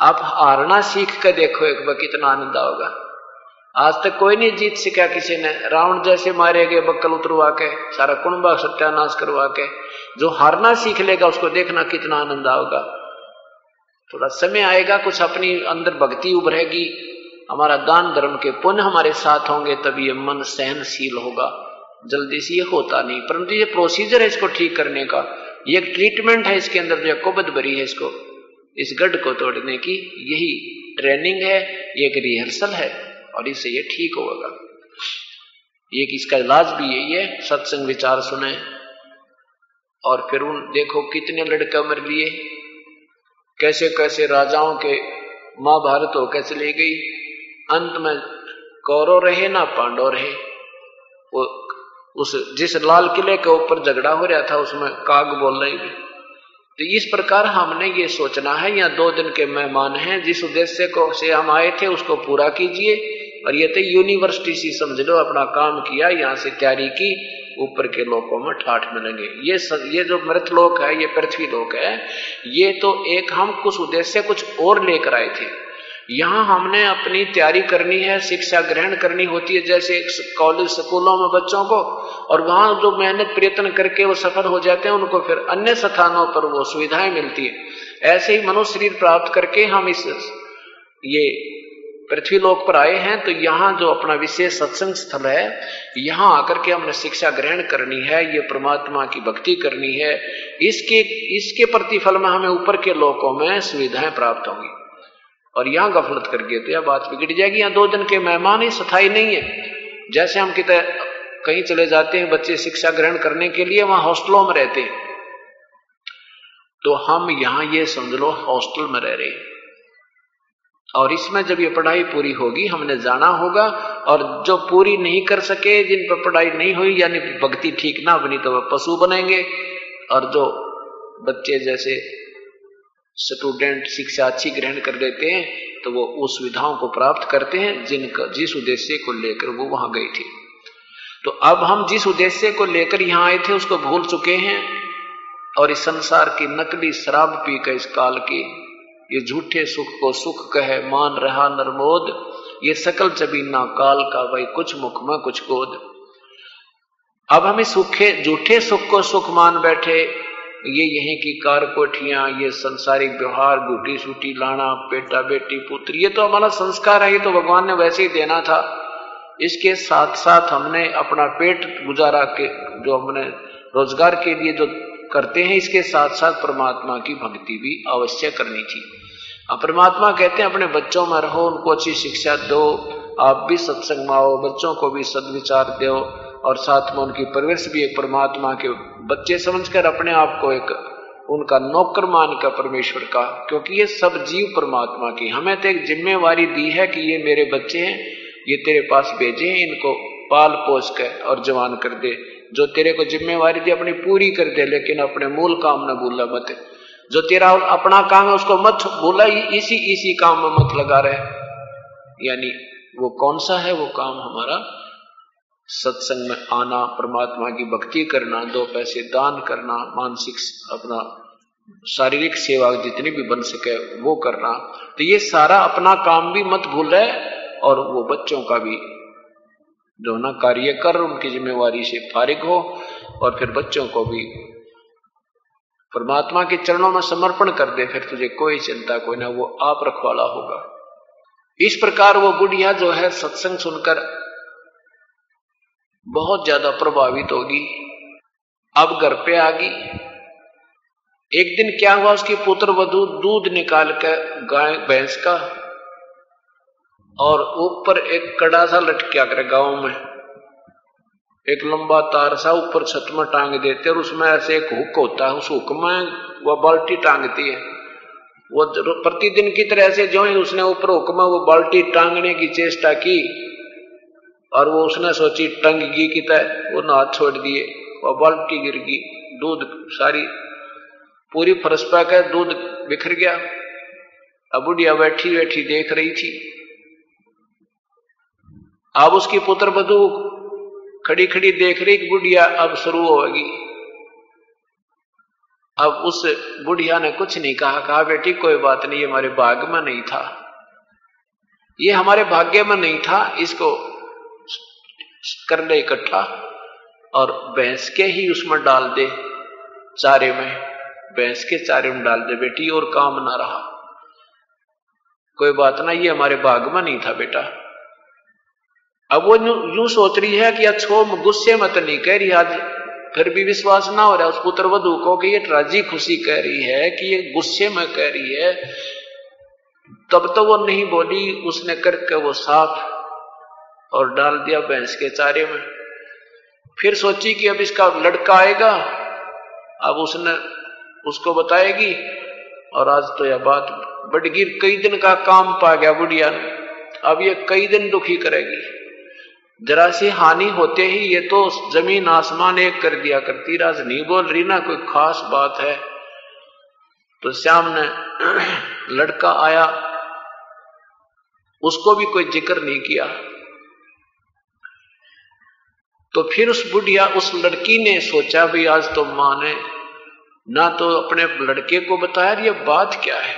आप हारना सीख कर देखो एक बार कितना आनंद आओगा। आज तक कोई नहीं जीत सका किसी ने। रावण जैसे मारे गए, बक्कल उतरवा के, सारा कुंभा सत्यानाश करवा के। जो हारना सीख लेगा, उसको देखना कितना आनंद आओगा। थोड़ा समय आएगा, कुछ अपनी अंदर भक्ति उभरेगी। हमारा दान धर्म के पुण्य हमारे साथ होंगे, तभी ये मन सहनशील होगा। जल्दी से ये होता नहीं, परंतु ये प्रोसीजर है इसको ठीक करने का। ये एक ट्रीटमेंट है इसके अंदर, जो कुबद भरी है इसको। इस गढ़ को तोड़ने की यही ट्रेनिंग है, ये एक रिहर्सल है, और इससे ये ठीक होगा। एक इसका इलाज भी यही है, सत्संग विचार सुने, और फिर उन देखो कितने लड़के मर लिए, कैसे कैसे राजाओं के महाभारत हो कैसे ले गई। अंत में कौरव रहे ना पांडव रहे, वो उस, जिस लाल किले के ऊपर झगड़ा हो रहा था, उसमें काग बोल रही थी तो इस प्रकार हमने ये सोचना है या दो दिन के मेहमान हैं, जिस उद्देश्य को से हम आए थे, उसको पूरा कीजिए। और ये तो यूनिवर्सिटी सी समझ लो, अपना काम किया, यहाँ से तैयारी की, ऊपर के लोगों में ठाठ मिलेंगे। ये सब, ये जो मृत लोक है, ये पृथ्वी लोक है, ये तो एक हम कुछ उद्देश्य कुछ और लेकर आए थे। यहाँ हमने अपनी तैयारी करनी है, शिक्षा ग्रहण करनी होती है, जैसे कॉलेज स्कूलों में बच्चों को, और वहाँ जो मेहनत, प्रयत्न करके वो सफल हो जाते हैं, उनको फिर अन्य स्थानों पर वो सुविधाएँ मिलती है। ऐसे ही मनुष्य शरीर प्राप्त करके हम इस, ये पृथ्वी लोक पर आए हैं तो यहाँ जो अपना विशेष सत्संग स्थल है, यहाँ आकर के हमने शिक्षा ग्रहण करनी है, ये परमात्मा की भक्ति करनी है, इसके इसके प्रतिफल में हमें ऊपर के लोकों में सुविधाएँ प्राप्त होंगी। और यहाँ गफलत कर गए तो यह बात बिगड़ जाएगी। यहाँ दो दिन के मेहमान ही, स्थायी नहीं है। जैसे हम कितने कहीं चले जाते हैं, बच्चे शिक्षा ग्रहण करने के लिए, वहाँ हॉस्टलों में रहते हैं। तो हम यहाँ ये समझ लो, हॉस्टल में रह रहे हैं। और इसमें जब ये पढ़ाई पूरी होगी, हमने जाना होगा, और जो पूरी नहीं कर सके, जिन पर पढ़ाई नहीं हुई, यानी भक्ति ठीक ना बनी तो वह पशु बनेंगे। और जो बच्चे जैसे स्टूडेंट शिक्षा अच्छी ग्रहण कर लेते हैं तो वो उस सुविधाओं को प्राप्त करते हैं, जिनका, जिस उद्देश्य को लेकर वो वहाँ गए थे। तो अब हम जिस उद्देश्य को लेकर यहाँ आए थे, उसको भूल चुके हैं, और इस संसार की नकली शराब पी कर इस काल की ये झूठे सुख को सुख कहे, मान रहा नरमोद, ये सकल चबीना काल का भाई कुछ मुख में कुछ गोद। अब हम इस सुखे, झूठे सुख को सुख मान बैठे ये यहीं की कार कोठियाँ ये संसारिक व्यवहार गुटी सूटी लाना, बेटा, बेटी, पुत्र, ये तो हमारा संस्कार है, ये तो भगवान ने वैसे ही देना था। इसके साथ साथ हमने अपना पेट गुजारा के, जो हमने रोज़गार के लिए जो करते हैं, इसके साथ साथ परमात्मा की भक्ति भी अवश्य करनी थी अब परमात्मा कहते हैं, अपने बच्चों में रहो, उनको अच्छी शिक्षा दो, आप भी सत्संग में आओ, बच्चों को भी सदविचार दो। और साथ में उनकी परवरिश भी एक परमात्मा के बच्चे समझकर अपने आप को एक उनका नौकर मान का परमेश्वर का, क्योंकि ये सब जीव परमात्मा की। हमें तो एक जिम्मेवारी दी है कि ये मेरे बच्चे हैं, ये तेरे पास भेजे हैं इनको पाल पोस कर और जवान कर दे। जो तेरे को जिम्मेवारी दी, अपनी पूरी कर दे, लेकिन अपने मूल काम न भूला मत। जो तेरा अपना काम है, उसको मत भूला इसी इसी काम में मत लगा रहे। यानी वो कौन सा है, वो काम हमारा सत्संग में आना, परमात्मा की भक्ति करना, दो पैसे दान करना, मानसिक अपना शारीरिक सेवा जितनी भी बन सके वो करना। तो ये सारा अपना काम भी मत भूल रहे और वो बच्चों का भी जो ना, कार्य कर, उनकी जिम्मेवारी से फारिग हो और फिर बच्चों को भी परमात्मा के चरणों में समर्पण कर दे, फिर तुझे कोई चिंता, कोई ना, वो आप रखवाला होगा। इस प्रकार वो बुढ़िया जो है, सत्संग सुनकर बहुत ज़्यादा प्रभावित होगी। अब घर पे आ गई। एक दिन क्या हुआ, उसकी पुत्र वधु दूध निकाल कर गाय, भैंस का और ऊपर एक कड़ा सा लटकिया करे गाँव में। एक लंबा तार सा ऊपर छत में टांग देते और उसमें ऐसे एक हुक होता है, उस हुक में वह बाल्टी टांगती है। वो प्रतिदिन की तरह से जो ही उसने ऊपर हुक्म वो बाल्टी टांगने की चेष्टा की और वो उसने सोची, टंग गी की तरह वो हाथ छोड़ दिए वो बाल्टी गिर गई, दूध सारी, पूरी फरस पर दूध बिखर गया। अब बुढ़िया बैठी बैठी देख रही थी। अब उसकी पुत्र बधु खड़ी खड़ी देख रही बुढ़िया अब शुरू होगी अब उस बुढ़िया ने कुछ नहीं कहा कहा, बेटी, कोई बात नहीं हमारे भाग्य में नहीं था। ये हमारे भाग्य में नहीं था, इसको कर ले इकट्ठा और भैंस के ही उसमें डाल दे, चारे में, भैंस के चारे में डाल दे, बेटी, और काम ना रहा। कोई बात ना ये हमारे भाग में नहीं था बेटा। अब वो यूँ सोच रही है कि अच्छो गुस्से मत नहीं कह रही, आज फिर भी विश्वास ना हो रहा, उस पुत्र वधु को कि ये राज़ी खुशी कह रही है कि ये गुस्से में कह रही है। तब तो वो नहीं बोली, उसने करके वो साफ़ और डाल दिया भैंस के चारे में। फिर सोची कि अब इसका लड़का आएगा, अब उसने, उसको बताएगी, और आज तो यह बात बड़गिर कई दिन का काम पा गया बुढ़िया अब ये कई दिन दुखी करेगी। जरा सी हानि होते ही ये तो ज़मीन आसमान एक कर दिया करती। राज, नहीं बोल रही ना, कोई खास बात है। तो श्याम ने लड़का आया, उसको भी कोई ज़िक्र नहीं किया। तो फिर उस बुढ़िया, उस लड़की ने सोचा, भाई आज तो माँ ने ना तो अपने लड़के को बताया ये बात क्या है?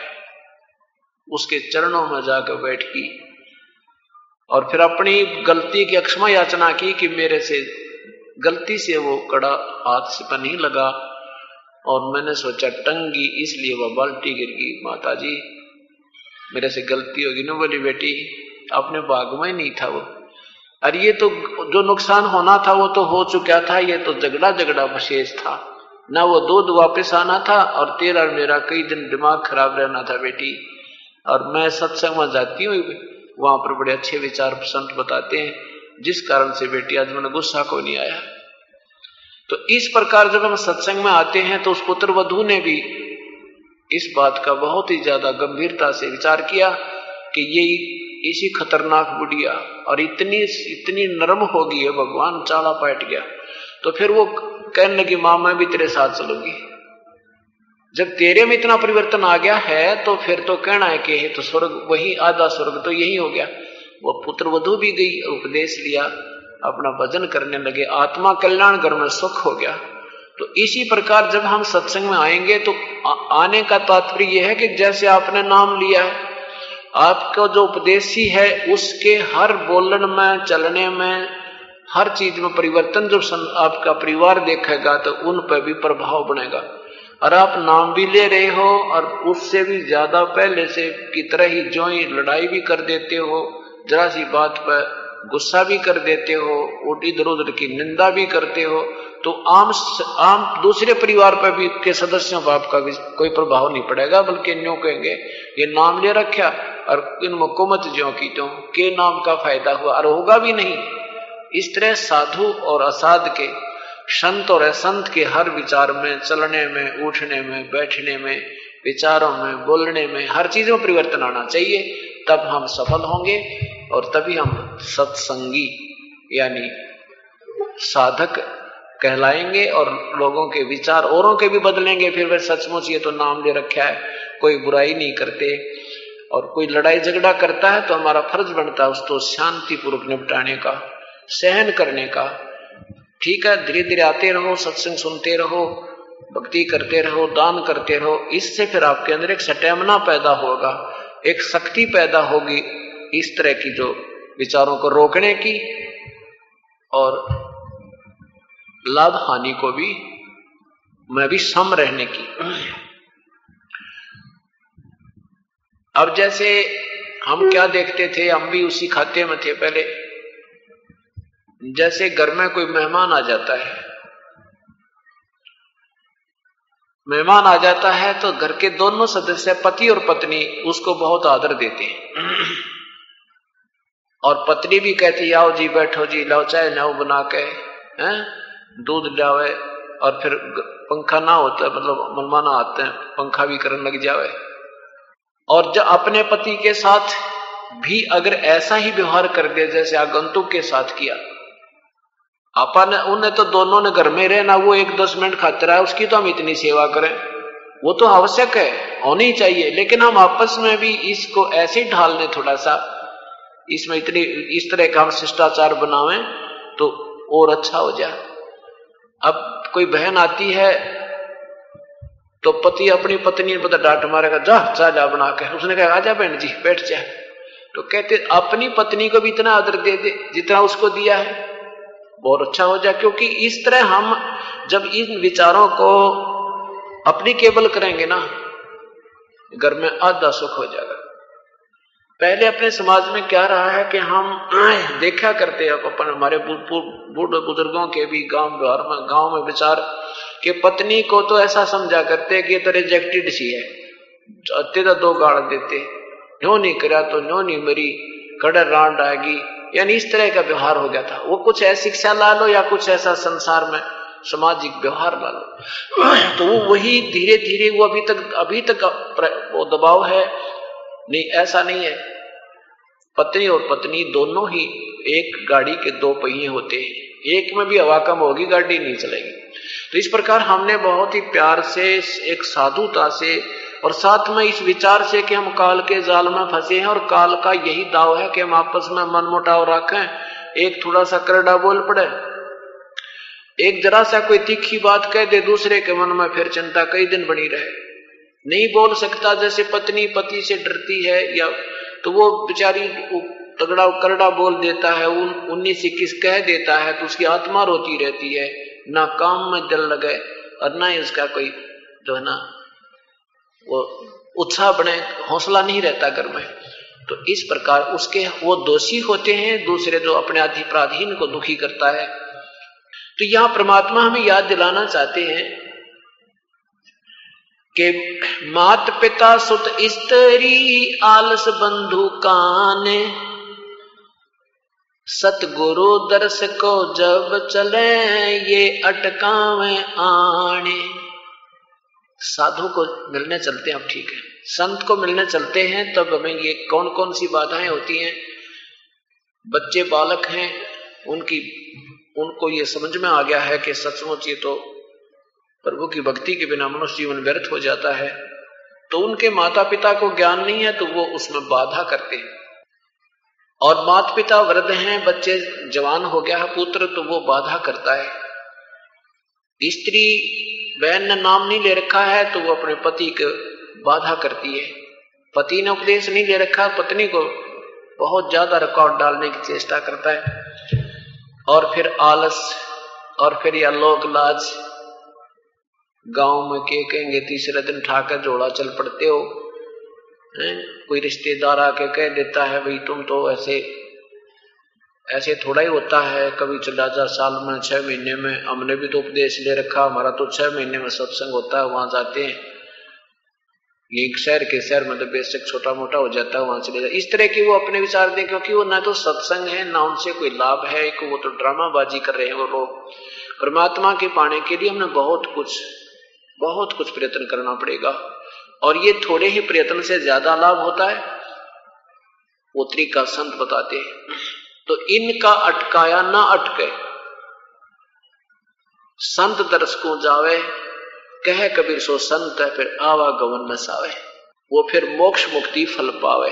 उसके चरणों में जाकर बैठ गई। और फिर अपनी गलती की अक्षमा याचना की कि मेरे से गलती से वो कड़ा हाथ से पर नहीं लगा। और मैंने सोचा, टंगी, इसलिए वह बाल्टी गिर गई माता जी मेरे से गलती होगी ना बोली बेटी अपने बाग में नहीं था वो। अरे ये तो जो नुकसान होना था, वो तो हो चुका था। ये तो झगड़ा झगड़ा विशेष था। ना वो दूध वापस आना था और तेरा मेरा कई दिन दिमाग खराब रहना था, बेटी। और मैं सत्संग में जाती हूँ, वहाँ पर बड़े अच्छे विचार संत बताते हैं, जिस कारण से बेटी आज मैंने गुस्सा को नहीं आया। तो इस प्रकार जब हम सत्संग में आते हैं तो उस पुत्र वधु ने भी इस बात का बहुत ही ज़्यादा गंभीरता से विचार किया कि ये इसी खतरनाक बुढ़िया और इतनी इतनी नरम होगी है, भगवान चाला पैट गया। तो फिर वो कहने लगी, माँ, मैं भी तेरे साथ चलूँगी। जब तेरे में इतना परिवर्तन आ गया है तो फिर तो कहना है कि तो स्वर्ग, वही आधा स्वर्ग तो यही हो गया। वो पुत्र वधु भी गई, उपदेश लिया, अपना भजन करने लगे। आत्मा कल्याण घर में सुख हो गया। तो इसी प्रकार जब हम सत्संग में आएँगे तो आने का तात्पर्य यह है कि जैसे आपने नाम लिया है आपका जो उपदेशी है, उसके हर बोलन में, चलने में, हर चीज़ में परिवर्तन जो आपका परिवार देखेगा तो उन पर भी प्रभाव बनेगा। और आप नाम भी ले रहे हो, और उससे भी ज़्यादा पहले से की तरह ही जो ही लड़ाई भी कर देते हो, जरा सी बात पर गुस्सा भी कर देते हो इधर उधर की निंदा भी करते हो तो आम आम दूसरे परिवार पर भी के सदस्यों पर आपका कोई प्रभाव नहीं पड़ेगा, बल्कि न्यू कहेंगे, ये नाम ले रखा और इन मुकुमत जो की तो के नाम का फ़ायदा हुआ और होगा भी नहीं। इस तरह साधु और असाध के, संत और असंत के हर विचार में, चलने में, उठने में, बैठने में, विचारों में, बोलने में, हर चीज़ में परिवर्तन आना चाहिए। तब हम सफल होंगे और तभी हम सत्संगी यानी साधक कहलाएँगे और लोगों के विचार औरों के भी बदलेंगे। फिर वे सचमुच ये तो नाम ले रखा है, कोई बुराई नहीं करते और कोई लड़ाई झगड़ा करता है तो हमारा फ़र्ज़ बनता है उसको शांतिपूर्वक निपटाने का, सहन करने का। ठीक है धीरे धीरे आते रहो, सत्संग सुनते रहो, भक्ति करते रहो, दान करते रहो, इससे फिर आपके अंदर एक सटैमना पैदा होगा। एक शक्ति पैदा होगी इस तरह की जो विचारों को रोकने की और लाभ हानि को भी, मैं भी सम रहने की। अब जैसे हम क्या देखते थे, हम भी उसी खाते में थे पहले। जैसे घर में कोई मेहमान आ जाता है मेहमान आ जाता है तो घर के दोनों सदस्य, पति और पत्नी, उसको बहुत आदर देते हैं। और पत्नी भी कहती, आओ जी, बैठो जी, लाओ चाय लाओ बना के, हैं? दूध लावे और फिर पंखा ना होता मतलब मनमाना आते हैं, पंखा भी करने लग जावे। और जब अपने पति के साथ भी अगर ऐसा ही व्यवहार कर दे, जैसे आगंतुक के साथ किया आपा ने उन्हें तो दोनों ने घर में रहना, वो एक दस मिनट खातिर है उसकी तो हम इतनी सेवा करें। वो तो आवश्यक है, होनी चाहिए, लेकिन हम आपस में भी इसको ऐसे ढाल लें थोड़ा सा इसमें इतनी, इस तरह का हम शिष्टाचार बनावे तो और अच्छा हो जाए। अब कोई बहन आती है तो पति, अपनी पत्नी ने पता डांट मारेगा जा चा जा, बना के। उसने कहा आजा बहन जी, बैठ जा। तो कहते, अपनी पत्नी को भी इतना आदर दे दे, जितना उसको दिया है। बहुत अच्छा हो जाए, क्योंकि इस तरह हम जब इन विचारों को अपनी केबल करेंगे ना, घर में आधा सुख हो जाएगा। पहले अपने समाज में क्या रहा है कि हम देखा करते हैं, अपन हमारे बूढ़े बुज़ुर्गों के भी गाँव व्यवहार में, गाँव में विचार कि पत्नी को तो ऐसा समझा करते कि ये तो रिजेक्टेड सी है। अत्ते तो दो गाड़ देते नो नहीं करा तो नो नहीं मरी कड़र रांड आएगी यानी इस तरह का व्यवहार हो गया था। वो कुछ ऐसी शिक्षा ला लो या कुछ ऐसा संसार में सामाजिक व्यवहार ला लो। तो वो वही धीरे धीरे वो अभी तक अभी तक वो दबाव है। नहीं, ऐसा नहीं है। पत्नी और पत्नी दोनों ही एक गाड़ी के दो पहिए होते हैं। एक में भी हवा कम होगी, गाड़ी नहीं चलेगी। तो इस प्रकार हमने बहुत ही प्यार से, एक साधुता से और साथ में इस विचार से कि हम काल के जाल में फंसे हैं और काल का यही दाव है कि हम आपस में मन मुटाव रखें। एक थोड़ा सा करडा बोल पड़े। एक जरा सा कोई तीखी बात कह दे दूसरे के मन में, फिर चिंता कई दिन बनी रहे। नहीं बोल सकता जैसे पत्नी पति से डरती है या तो वो बेचारी तगड़ा करड़ा बोल देता है, उन उन्नीस इक्कीस कह देता है तो उसकी आत्मा रोती रहती है, ना काम में दिल लगे और ना ही उसका कोई जो है ना वो उत्साह बने, हौसला नहीं रहता घर में। तो इस प्रकार उसके वो दोषी होते हैं, दूसरे जो अपने अधिपराधीन को दुखी करता है। तो यहाँ परमात्मा हमें याद दिलाना चाहते हैं कि मात पिता सुत स्त्री आलस बंधु कान, सतगुरु दर्श को जब चले ये अटकावे आने। साधु को मिलने चलते हैं, अब ठीक है। संत को मिलने चलते हैं, तब हमें ये कौन कौन सी बाधाएँ होती हैं? बच्चे, बालक हैं, उनकी, उनको ये समझ में आ गया है कि सचमुच ये तो प्रभु की भक्ति के बिना मनुष्य जीवन व्यर्थ हो जाता है। तो उनके माता पिता को ज्ञान नहीं है तो वो उसमें बाधा करते हैं। और माता पिता वृद्ध हैं, बच्चे जवान हो गया है, पुत्र तो वो बाधा करता है। स्त्री बहन ने नाम नहीं ले रखा है तो वो अपने पति को बाधा करती है। पति ने उपदेश नहीं ले रखा, पत्नी को बहुत ज़्यादा रिकॉर्ड डालने की चेष्टा करता है। और फिर आलस, और फिर यह लोक लाज। गाँव में के कहेंगे, तीसरे दिन ठाकर जोड़ा चल पड़ते हो? कोई रिश्तेदार आके कह देता है, भाई तुम तो ऐसे ऐसे थोड़ा ही होता है। कभी चला जा साल में छह महीने में हमने भी तो उपदेश ले रखा, हमारा तो छह महीने में सत्संग होता है, वहाँ जाते हैं। एक शहर के शहर में तो बेशक छोटा मोटा हो जाता है, वहाँ जाए इस तरह की वो अपने विचार दें, क्योंकि वो ना तो सत्संग है, ना उनसे कोई लाभ है, एक वो तो ड्रामाबाजी कर रहे हैं वो लोग। परमात्मा के पाने के लिए हमने बहुत कुछ बहुत कुछ प्रयत्न करना पड़ेगा। और ये थोड़े ही प्रयत्न से ज़्यादा लाभ होता है। वो तरीका संत बताते हैं। तो इनका अटकाया ना अटके। संत दर्श को जावे कह कबीर सो संत है फिर आवागमन न सावे। वो फिर मोक्ष मुक्ति फल पावे।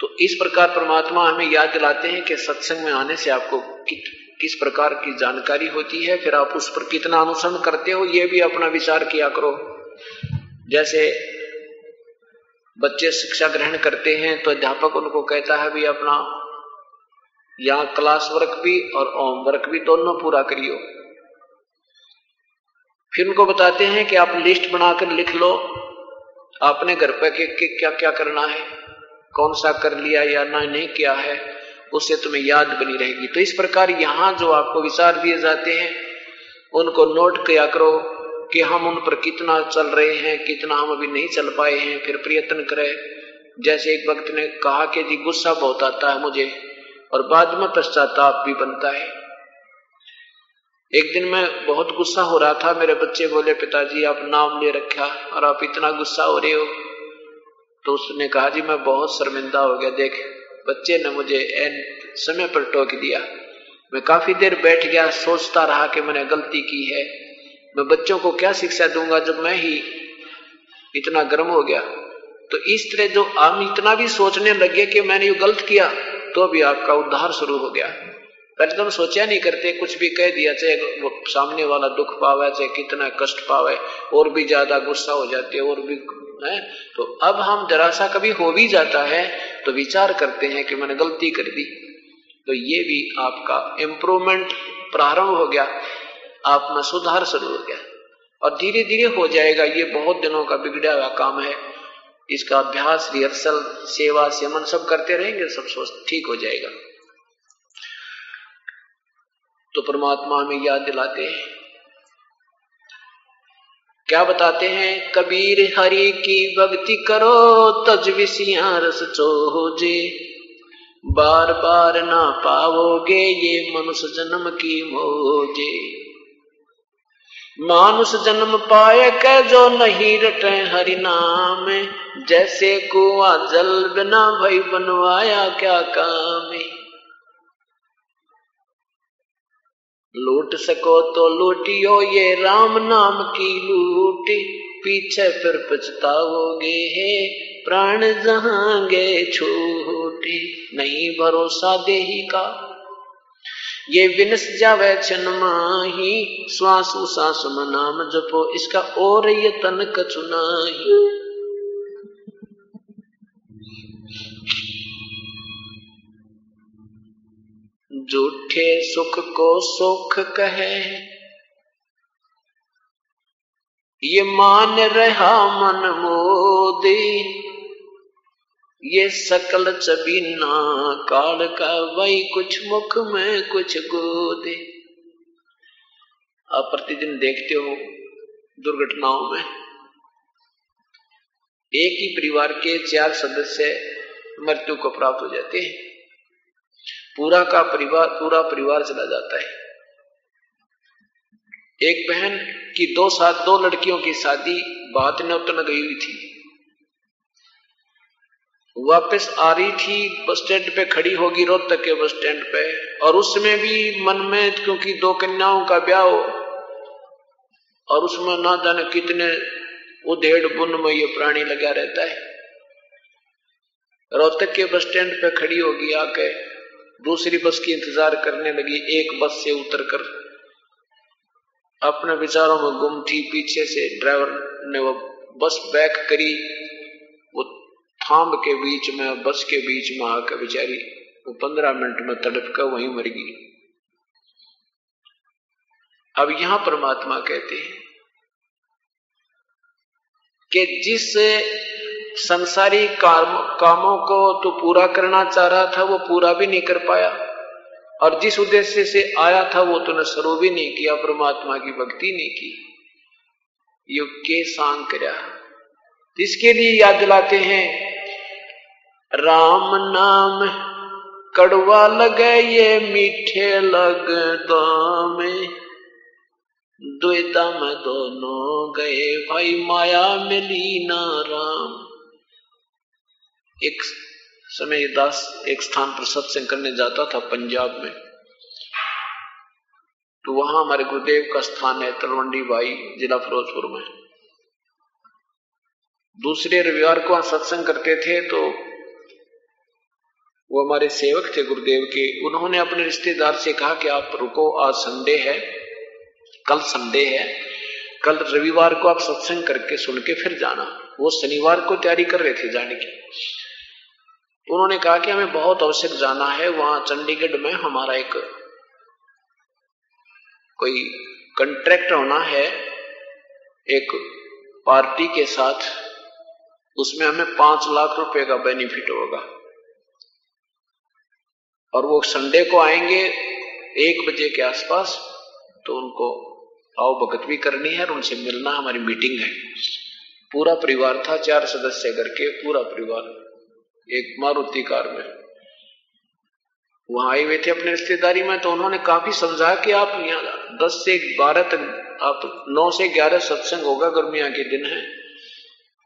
तो इस प्रकार परमात्मा हमें याद दिलाते हैं कि सत्संग में आने से आपको कि, किस प्रकार की जानकारी होती है फिर आप उस पर कितना अनुसरण करते हो ये भी अपना विचार किया करो। जैसे बच्चे शिक्षा ग्रहण करते हैं तो अध्यापक उनको कहता है भी अपना यहाँ क्लास वर्क भी और होम वर्क भी दोनों पूरा करियो। फिर उनको बताते हैं कि आप लिस्ट बनाकर लिख लो, आपने घर पर क्या क्या करना है, कौन सा कर लिया या ना, नहीं किया है, उससे तुम्हें याद बनी रहेगी। तो इस प्रकार यहाँ जो आपको विचार दिए जाते हैं, उनको नोट किया करो कि हम उन पर कितना चल रहे हैं, कितना हम अभी नहीं चल पाए हैं, फिर प्रयत्न करें। जैसे एक वक्त ने कहा कि जी, गुस्सा बहुत आता है मुझे। और बाद में पश्चाताप भी बनता है। एक दिन मैं बहुत गुस्सा हो रहा था। मेरे बच्चे बोले, पिताजी, आप नाम ले रखा और आप इतना गुस्सा हो रहे हो। तो उसने कहा, जी, मैं बहुत शर्मिंदा हो गया। देख, बच्चे ने मुझे एन समय पर टोक दिया। मैं काफ़ी देर बैठ गया, सोचता रहा कि मैंने गलती की है। मैं बच्चों को क्या शिक्षा दूँगा जब मैं ही इतना गर्म हो गया? तो इस तरह जो हम इतना भी सोचने लगे कि मैंने ये गलत किया। तो भी आपका उद्धार शुरू हो गया। पहले तो हम सोचा नहीं करते, कुछ भी कह दिया, चाहे वो सामने वाला दुख पावे, चाहे कितना कष्ट पावे, और भी ज़्यादा गुस्सा हो जाते, और भी, है? तो अब हम जरा सा कभी हो भी जाता है तो विचार करते हैं कि मैंने गलती कर दी। तो ये भी आपका इम्प्रूवमेंट प्रारंभ हो गया। आप में सुधार शुरू हो गया। और धीरे धीरे हो जाएगा, ये बहुत दिनों का बिगड़ा हुआ काम है। इसका अभ्यास, रिहर्सल, सेवा सेवन सब करते रहेंगे, सब स्वस्थ, ठीक हो जाएगा। तो परमात्मा हमें याद दिलाते हैं। क्या बताते हैं? कबीर हरि की भक्ति करो, तज विषिया रस चोजे। बार बार ना पाओगे ये मनुष्य जन्म की मोजे। मानुष जन्म पाए के जो नहीं रटे हरि नाम जैसे कुआ जल बिना भई बनवाया क्या काम लूट सको तो लूटियो ये राम नाम की लूट। पीछे फिर पछताओगे हे, प्राण जहांगे छूटे। नहीं भरोसा देही का ये विनस जावे छन माही श्वास उसास नाम जपो, इसका और ये तन कचुनाही झूठे सुख को सुख कहे, ये मान रहा मन मोदी। ये सकल चबीना काल का वही कुछ मुख में कुछ गोदे। आप प्रतिदिन देखते हो दुर्घटनाओं में। एक ही परिवार के चार सदस्य मृत्यु को प्राप्त हो जाते हैं। पूरा का परिवार, पूरा परिवार चला जाता है। एक बहन की दो साथ दो लड़कियों की शादी बात ने उतर गई हुई थी। वापस आ रही थी, बस स्टैंड पे खड़ी होगी रोहतक के बस स्टैंड पे। और उसमें भी मन में, क्योंकि दो कन्याओं का ब्याह और उसमें ना जाने कितने उधेड़ बुन में ये प्राणी लगा रहता है। रोहतक के बस स्टैंड पे खड़ी होगी आके, दूसरी बस की इंतज़ार करने लगी, एक बस से उतर कर अपने विचारों में गुम थी, पीछे से ड्राइवर ने वो बस बैक करी थाम के बीच में, बस के बीच में आकर बेचारी वो पंद्रह मिनट में तड़प कर वहीं मर गई। अब यहाँ परमात्मा कहते हैं कि जिस संसारी काम, कामों को तो पूरा करना चाह रहा था, वो पूरा भी नहीं कर पाया। और जिस उद्देश्य से आया था, वो तूने शुरू भी नहीं किया, परमात्मा की भक्ति नहीं की। युग के सांग कर इसके लिए याद दिलाते हैं राम नाम कड़वा लगे ये मीठे लग में द्वैता में दोनों गए, भाई माया मिली ना राम। एक समय दास एक स्थान पर सत्संग करने जाता था पंजाब में। तो वहाँ हमारे गुरुदेव का स्थान है तलवंडी भाई जिला फिरोजपुर में। दूसरे रविवार को सत्संग करते थे तो वो हमारे सेवक थे गुरुदेव के, उन्होंने अपने रिश्तेदार से कहा कि आप रुको, आज संडे है, कल संडे है, कल रविवार को आप सत्संग करके सुन के फिर जाना। वो शनिवार को तैयारी कर रहे थे जाने की। उन्होंने कहा कि हमें बहुत आवश्यक जाना है, वहाँ चंडीगढ़ में हमारा एक कोई कंट्रैक्ट होना है, एक पार्टी के साथ, उसमें हमें पाँच लाख रुपए का बेनिफिट होगा। और वो संडे को आएँगे एक बजे के आसपास तो उनको आओ भगत भी करनी है और उनसे मिलना हमारी मीटिंग है। पूरा परिवार था, चार सदस्य करके पूरा परिवार। एक मारुति कार में। वहाँ आए हुए थे अपने रिश्तेदारी में तो उन्होंने काफ़ी समझा कि आप यहाँ दस से बारह तक, आप नौ से ग्यारह सत्संग होगा, गर्मिया के दिन है।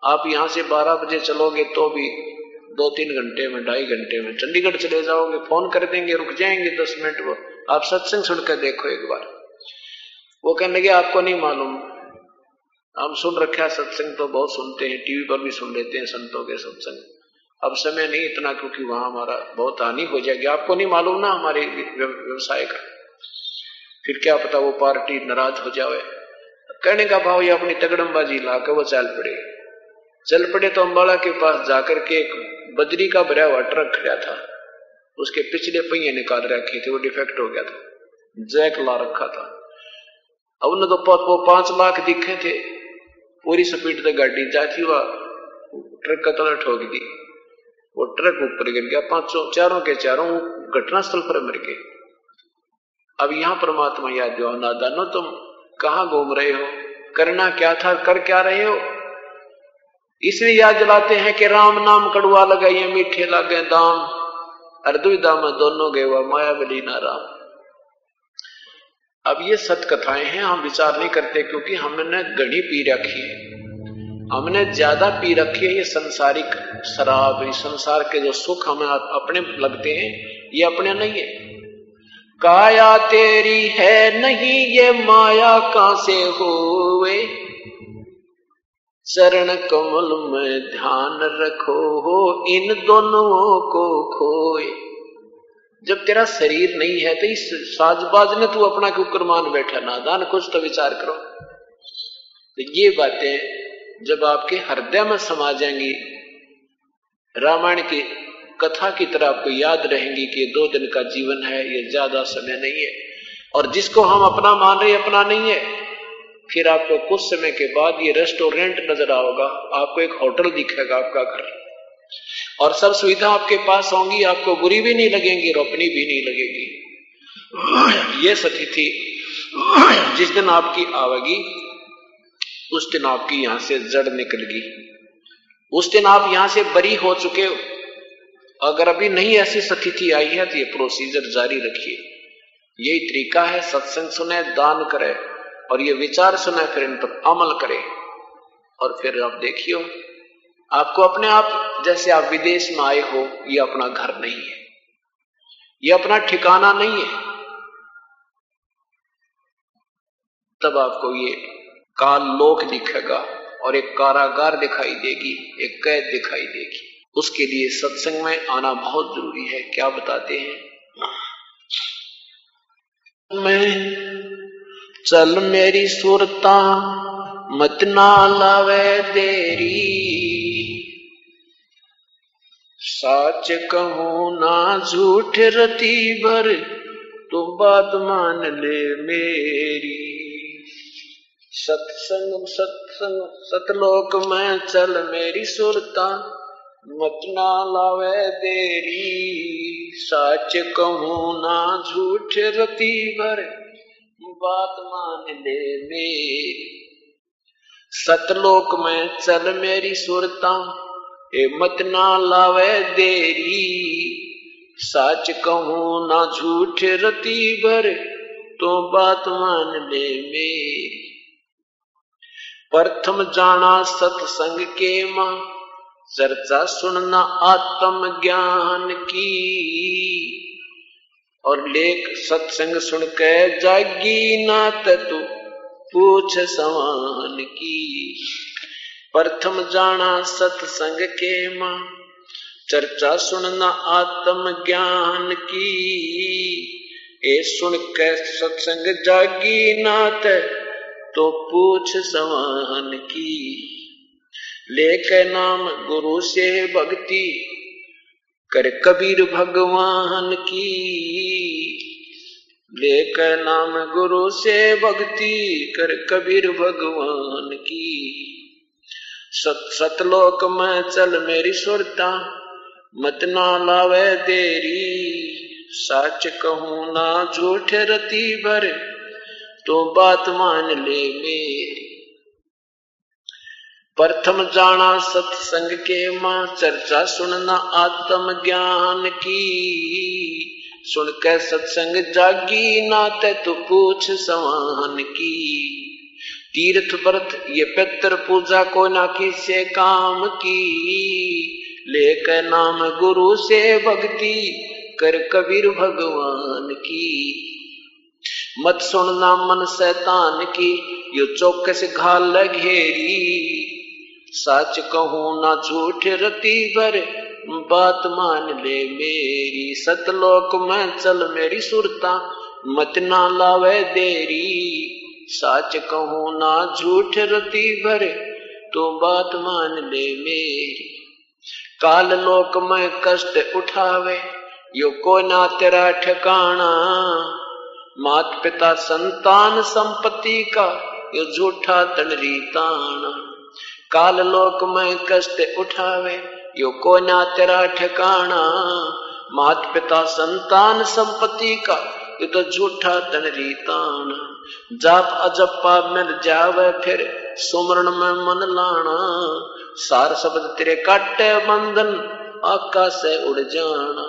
आप यहाँ से बारह बजे चलोगे तो भी दो तीन घंटे में, ढाई घंटे में। चंडीगढ़ चले जाओगे, फ़ोन कर देंगे, रुक जाएँगे दस मिनट वो। आप सत्संग सुनकर देखो एक बार। वो कहने लगे, आपको नहीं मालूम। हम सुन रखे सत्संग तो बहुत सुनते हैं, टीवी पर भी सुन लेते हैं संतों के सत्संग। अब समय नहीं इतना, क्योंकि वहाँ हमारा बहुत हानि हो जाएगी। आपको नहीं मालूम ना हमारे व्यवसाय का। फिर क्या पता वो पार्टी नाराज़ हो जाए कहने का भाव, ये अपनी तगड़मबाजी ला के वो चल पड़े। चल पड़े तो अम्बाला के पास जाकर के एक बजरी का भरा हुआ ट्रक खड़ा था। उसके पिछले पहिए निकाल रखे थे, वो डिफेक्ट हो गया था, जैक ला रखा था। अब उन्हें तो वो पाँच लाख दिखे थे। पूरी स्पीड से गाड़ी जाती हुआ ट्रक का तला ठोक दी वो ट्रक ऊपर गिर गया, पाँचों, चारों के चारों घटनास्थल पर मर गए। अब यहाँ परमात्मा याद जो नादानो, तुम कहा घूम रहे हो? करना क्या था? कर क्या रहे हो? इसलिए याद दिलाते हैं कि राम नाम कड़ुआ लगाइए, मीठे लागे दाम। अर्दुविदा में दोनों गए हुआ, माया बली ना राम। अब ये सत कथाएँ हैं, हम विचार नहीं करते क्योंकि हमने गढ़ी पी रखी है। हमने ज़्यादा पी रखी है, ये संसारिक शराब संसार के जो सुख हमें अपने लगते हैं, ये अपने नहीं है। काया तेरी है नहीं, ये माया कहाँ से हुए? चरण कमल में ध्यान रखो हो, इन दोनों को खोए। जब तेरा शरीर नहीं है तो इस साजबाज ने तू अपना क्यों कुरमान बैठा? नादान कुछ तो विचार करो। तो ये बातें जब आपके हृदय में समा जाएँगी, रामायण की कथा की तरह आपको याद रहेंगी कि दो दिन का जीवन है, ये ज़्यादा समय नहीं है। और जिसको हम अपना मान रहे अपना नहीं है। फिर आपको कुछ समय के बाद ये रेस्टोरेंट नज़र आओगा। आपको एक होटल दिखेगा आपका घर। और सब सुविधा आपके पास होंगी, आपको बुरी भी नहीं लगेंगी, रोपनी भी नहीं लगेगी। ये स्थिति जिस दिन आपकी आवेगी, उस दिन आपकी यहाँ से जड़ निकल गई उस दिन आप यहाँ से बरी हो चुके हो। अगर अभी नहीं ऐसी स्थिति आई है तो ये प्रोसीजर जारी रखिए। यही तरीका है, सत्संग सुने, दान करे। और ये विचार सुने फिर इन पर अमल करे। और फिर आप देखियो, आपको अपने आप जैसे आप विदेश में आए हो, ये अपना घर नहीं है। ये अपना ठिकाना नहीं है। तब आपको ये काल लोक दिखेगा और एक कारागार दिखाई देगी, एक कैद दिखाई देगी। उसके लिए सत्संग में आना बहुत ज़रूरी है। क्या बताते हैं? मैं चल मेरी सुरता, मत ना लावे देरी। साच कहूँ ना झूठ रती भर तो बात मान ले मेरी। सत्संग सत्संग, सतलोक में चल मेरी सुरता, मत ना लावे देरी। साच कहूँ ना झूठ रती भर बात मान ले मेरी सतलोक में चल मेरी सुरता, ए मत ना लावे देरी। साच कहूँ ना झूठ रती भर तो बात मान ले मेरी प्रथम जाना सत्संग के माँ, चर्चा सुनना आत्म ज्ञान की। और लेख सत्संग सुन के जागी ना तू, पूछ समान की। प्रथम जाना सत्संग के माँ, चर्चा सुनना आत्म ज्ञान की। ए सुन के सत्संग जागी नाथ तो पूछ समान की। लेके नाम गुरु से भक्ति कर कबीर भगवान की। लेकर नाम गुरु से भक्ति कर कबीर भगवान की। सत सतलोक में चल मेरी सुरता, मत ना लावे देरी। सच कहूँ ना झूठ रती भर तो बात मान ले मेरी। प्रथम जाना सत्संग के माँ, चर्चा सुनना आत्म ज्ञान की। सुन के सत्संग जागी, नाते तो पूछ समान की। तीर्थ व्रत, ये पितर पूजा को ना किसे काम की। लेकर नाम गुरु से भक्ति कर कबीर भगवान की। मत सुनना मन शैतान की, यो चौकस घाल घेरी। सच कहूँ ना झूठ रती भर। बात मान ले मेरी सतलोक में चल मेरी सुरता। मत ना लावे देरी। सच कहूँ ना झूठ रती भर। तो बात मान ले मेरी। काल लोक में कष्ट उठावे। यो को ना तेरा ठिकाना मात पिता संतान संपत्ति का। यो झूठा तनरी ताना काल लोक में कष्ट उठावे, यो को ना तेरा ठिकाना मात पिता संतान संपत्ति का, ये तो झूठा ताना जाप अजप्पा मिल जावे, फिर सुमरण में मन लाना। सार शब्द तेरे काटे बंधन, आकाश से उड़ जाना।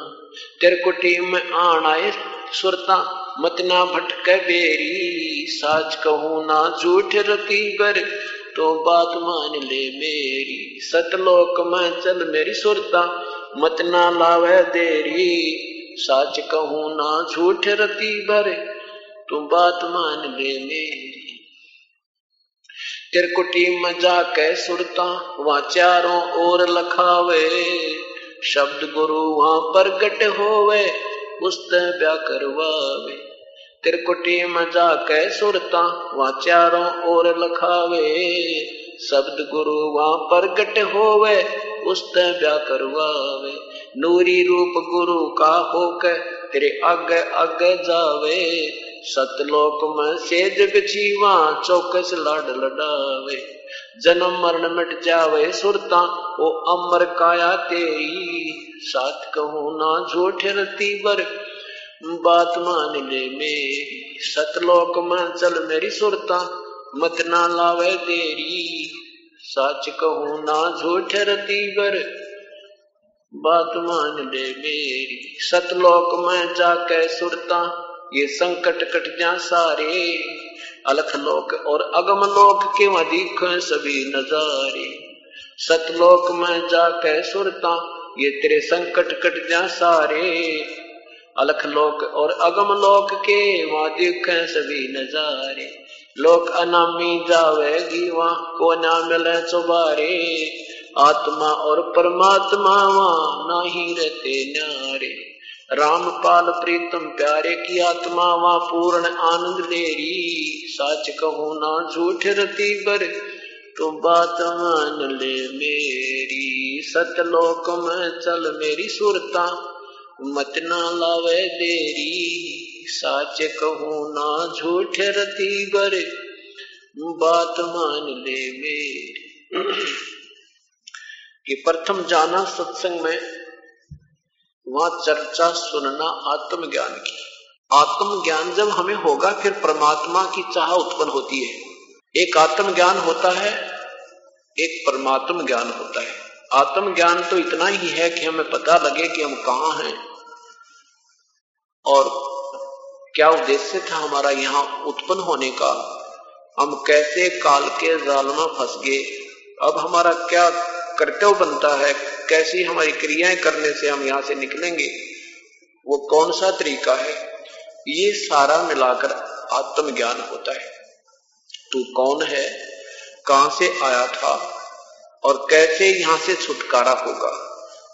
तेरे कुटी में आना सुरता मत ना भटके बेरी। साज कहू ना झूठ रती बर तो बात मान ले मेरी। सतलोक में चल मेरी सुरता, मत ना लावे देरी। साच कहूँ ना झूठ रती बर तू बात मान ले मेरी। तिरकुटी में जाके सुरता वहाँ चारों ओर लखावे। शब्द गुरु वहाँ प्रगट होवे पुस्त ब्या करवावे। त्रिकुटी में जाके सुरता वहाँ चारों ओर लखावे। शब्द गुरु वहाँ प्रगट होवे पुस्त ब्या करवावे। नूरी रूप गुरु का होके तेरे आगे आगे जावे। सतलोक में सेज बिछीवा, चौकस लाड लडावे। जन्म मरण मिट जावे, सुरता, ओ अमर काया तेरी। साथ कहूँ ना झूठ रती बर बात मान ले मेरी। सतलोक में चल मेरी सुरता, मत ना लावे देरी। सच कहूँ ना झूठ रती बर बात मान ले मेरी। सतलोक में जाके सुरता, ये संकट कट जा सारे। अलख लोक और अगम लोक के वधिक सभी नजारे? सतलोक में जाके सुरता, ये तेरे संकट कट जा सारे। अलख लोक और अगम लोक के वहाँ दिख सभी नजारे। लोक अनामी जावेगी, वहाँ को ना मिले चुबारे आत्मा और परमात्मा वहाँ ना ही रहते न्यारे। रामपाल प्रीतम प्यारे की आत्मा वहाँ पूर्ण आनंद लेरी। सच कहूँ ना झूठ रती बर, तू बात मान ले मेरी। सतलोक में चल मेरी सुरता। मत ना लावे देरी, साच कहूँ ना झूठ रती बर बात मान ले कि प्रथम जाना सत्संग में, वहाँ चर्चा सुनना आत्मज्ञान की। आत्मज्ञान जब हमें होगा, फिर परमात्मा की चाह उत्पन्न होती है। एक आत्मज्ञान होता है, एक परमात्म ज्ञान होता है। आत्मज्ञान तो इतना ही है कि हमें पता लगे कि हम कहा हैं। और क्या उद्देश्य था हमारा यहाँ उत्पन्न होने का? हम कैसे काल के जाल में फंस गए? अब हमारा क्या कर्तव्य बनता है? कैसी हमारी क्रियाएँ करने से हम यहाँ से निकलेंगे? वो कौन सा तरीका है? ये सारा मिलाकर आत्मज्ञान होता है। तू कौन है? कहाँ से आया था? और कैसे यहाँ से छुटकारा होगा?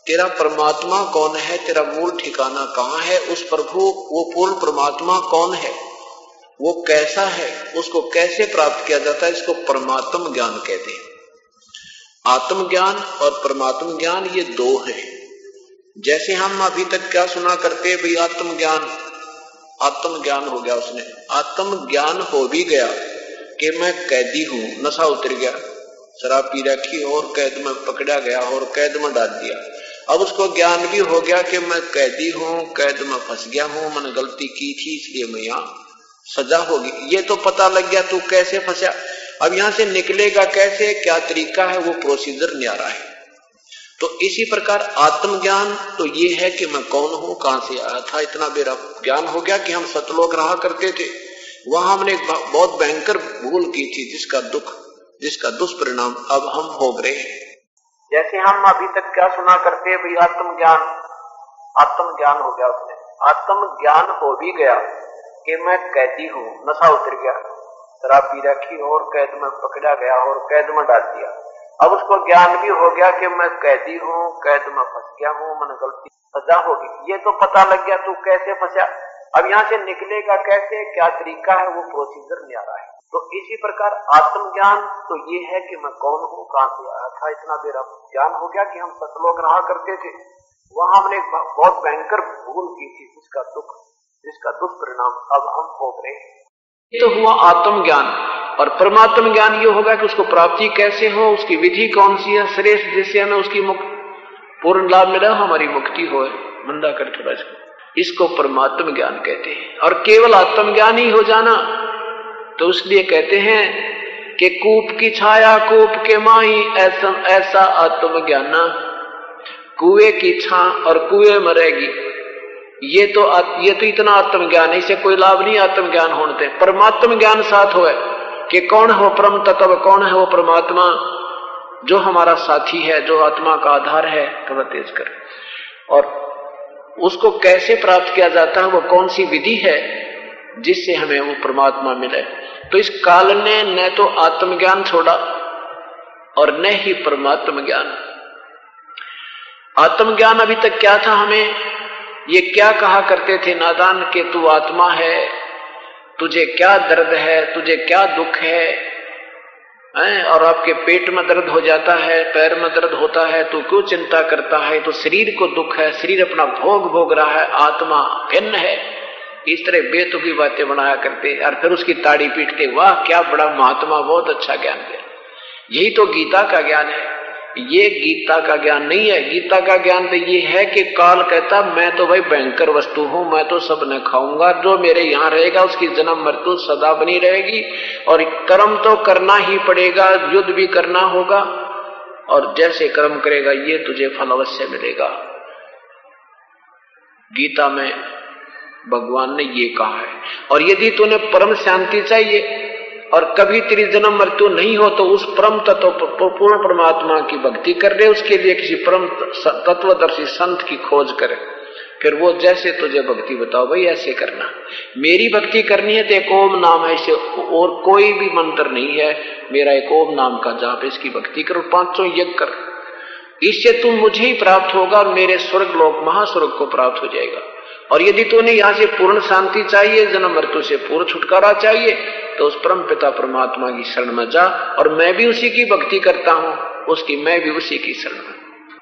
तेरा परमात्मा कौन है? तेरा मूल ठिकाना कहाँ है? उस प्रभु, वो पूर्ण परमात्मा कौन है? वो कैसा है? उसको कैसे प्राप्त किया जाता है? इसको परमात्म ज्ञान कहते हैं। आत्म ज्ञान और परमात्म ज्ञान ये दो हैं। जैसे हम अभी तक क्या सुना करते भाई आत्म ज्ञान आत्म ज्ञान हो गया उसने। आत्म ज्ञान हो भी गया कि मैं कैदी हूँ, नशा उतर गया। शराब पी रखी और कैद में पकड़ा गया और कैद में डाल दिया। अब उसको ज्ञान भी हो गया कि मैं कैदी हूँ, कैद में फंस गया हूँ, मैंने गलती की थी, इसलिए मैं यहाँ सजा होगी ये तो पता लग गया, तू कैसे फंसा? अब यहाँ से निकलेगा कैसे? क्या तरीका है? वो प्रोसीजर न्यारा है। तो इसी प्रकार आत्मज्ञान तो ये है कि मैं कौन हूँ, कहाँ से आया था? इतना मेरा ज्ञान हो गया कि हम सतलोक रहा करते थे। वहाँ हमने एक बहुत भयंकर भूल की थी, जिसका दुख जिसका दुष्परिणाम अब हम भोग रहे हैं। जैसे हम अभी तक क्या सुना करते हैं, भाई, आत्मज्ञान। आत्मज्ञान हो गया उसने आत्मज्ञान हो भी गया कि मैं कैदी हूँ, नशा उतर गया। शराब पी रखी और कैद में पकड़ा गया और कैद में डाल दिया। अब उसको ज्ञान भी हो गया कि मैं कैदी हूँ, कैद में फंस गया हूँ, मैंने गलती सजा होगी। ये तो पता लग गया, तू कैसे फंसा? अब यहाँ से निकलेगा कैसे? क्या तरीका है? वो प्रोसीजर रहा है। तो इसी प्रकार आत्मज्ञान तो ये है कि मैं कौन हूँ, कहाँ से आया था, इतना देर अब ज्ञान हो गया कि हम सतलोक रहा करते थे। वहाँ हमने बहुत भयंकर भूल की थी, जिसका दुख, जिसका दुष्परिणाम अब हम भोग रहे हैं। तो हुआ आत्मज्ञान। और परमात्म ज्ञान ये होगा कि उसको प्राप्ति कैसे हो, उसकी विधि कौन सी है, श्रेष्ठ जिससे हमें उसकी मुक्त पूर्ण लाभ मिला, हमारी मुक्ति हो। मंदा कर थोड़ा इसको। इसको परमात्म ज्ञान कहते हैं। और केवल आत्मज्ञान ही हो जाना तो इसलिए कहते हैं कि कूप की छाया, कूप के माही, ऐसा ऐसा आत्मज्ञाना। कुएँ की छा और कुएँ मरेगी ये तो ये तो इतना आत्मज्ञान है, इसे कोई लाभ नहीं आत्मज्ञान होने परमात्म ज्ञान साथ हो कि कौन हो परम तत्व, कौन है वो परमात्मा, जो हमारा साथी है, जो आत्मा का आधार है थोड़ा तेज कर। और उसको कैसे प्राप्त किया जाता है, वो कौन सी विधि है जिससे हमें वो परमात्मा मिले। तो इस काल ने न तो आत्मज्ञान छोड़ा और न ही परमात्म ज्ञान आत्मज्ञान अभी तक क्या था हमें? ये क्या कहा करते थे, नादान के तू आत्मा है, तुझे क्या दर्द है, तुझे क्या दुख है? और आपके पेट में दर्द हो जाता है, पैर में दर्द होता है तो क्यों चिंता करता है? तो शरीर को दुख है, शरीर अपना भोग भोग रहा है, आत्मा भिन्न है। इस तरह बेतुकी बातें बनाया करते, और फिर उसकी ताड़ी पीटते, वाह, क्या बड़ा महात्मा, बहुत अच्छा ज्ञान दिया। यही तो गीता का ज्ञान है। ये गीता का ज्ञान नहीं है। गीता का ज्ञान तो ये है कि काल कहता, मैं तो भाई भयंकर वस्तु हूँ, मैं तो सब न खाऊँगा। जो मेरे यहाँ रहेगा, उसकी जन्म मृत्यु सदा बनी रहेगी और कर्म तो करना ही पड़ेगा, युद्ध भी करना होगा और जैसे कर्म करेगा, ये तुझे फल अवश्य मिलेगा। गीता में भगवान ने ये कहा है। और यदि तूने परम शांति चाहिए और कभी तेरी जन्म मृत्यु नहीं हो तो उस परम तत्व, पूर्ण परमात्मा की भक्ति कर रहे उसके लिए किसी परम तत्वदर्शी संत की खोज करे। फिर वो जैसे तुझे भक्ति बताओ, भाई, ऐसे करना। मेरी भक्ति करनी है तो एक ओम नाम है, इसे और कोई भी मंत्र नहीं है। मेरा एक ओम नाम का जाप, इसकी भक्ति करो, पाँचों यज्ञ कर। इससे तुम मुझे ही प्राप्त होगा और मेरे स्वर्ग लोक महास्वर्ग को प्राप्त हो जाएगा। और यदि तूने यहाँ से पूर्ण शांति चाहिए जन्म मृत्यु से पूर्ण छुटकारा चाहिए तो उस परम पिता परमात्मा की शरण में जा और मैं भी उसी की भक्ति करता हूँ उसकी मैं भी उसी की शरण में।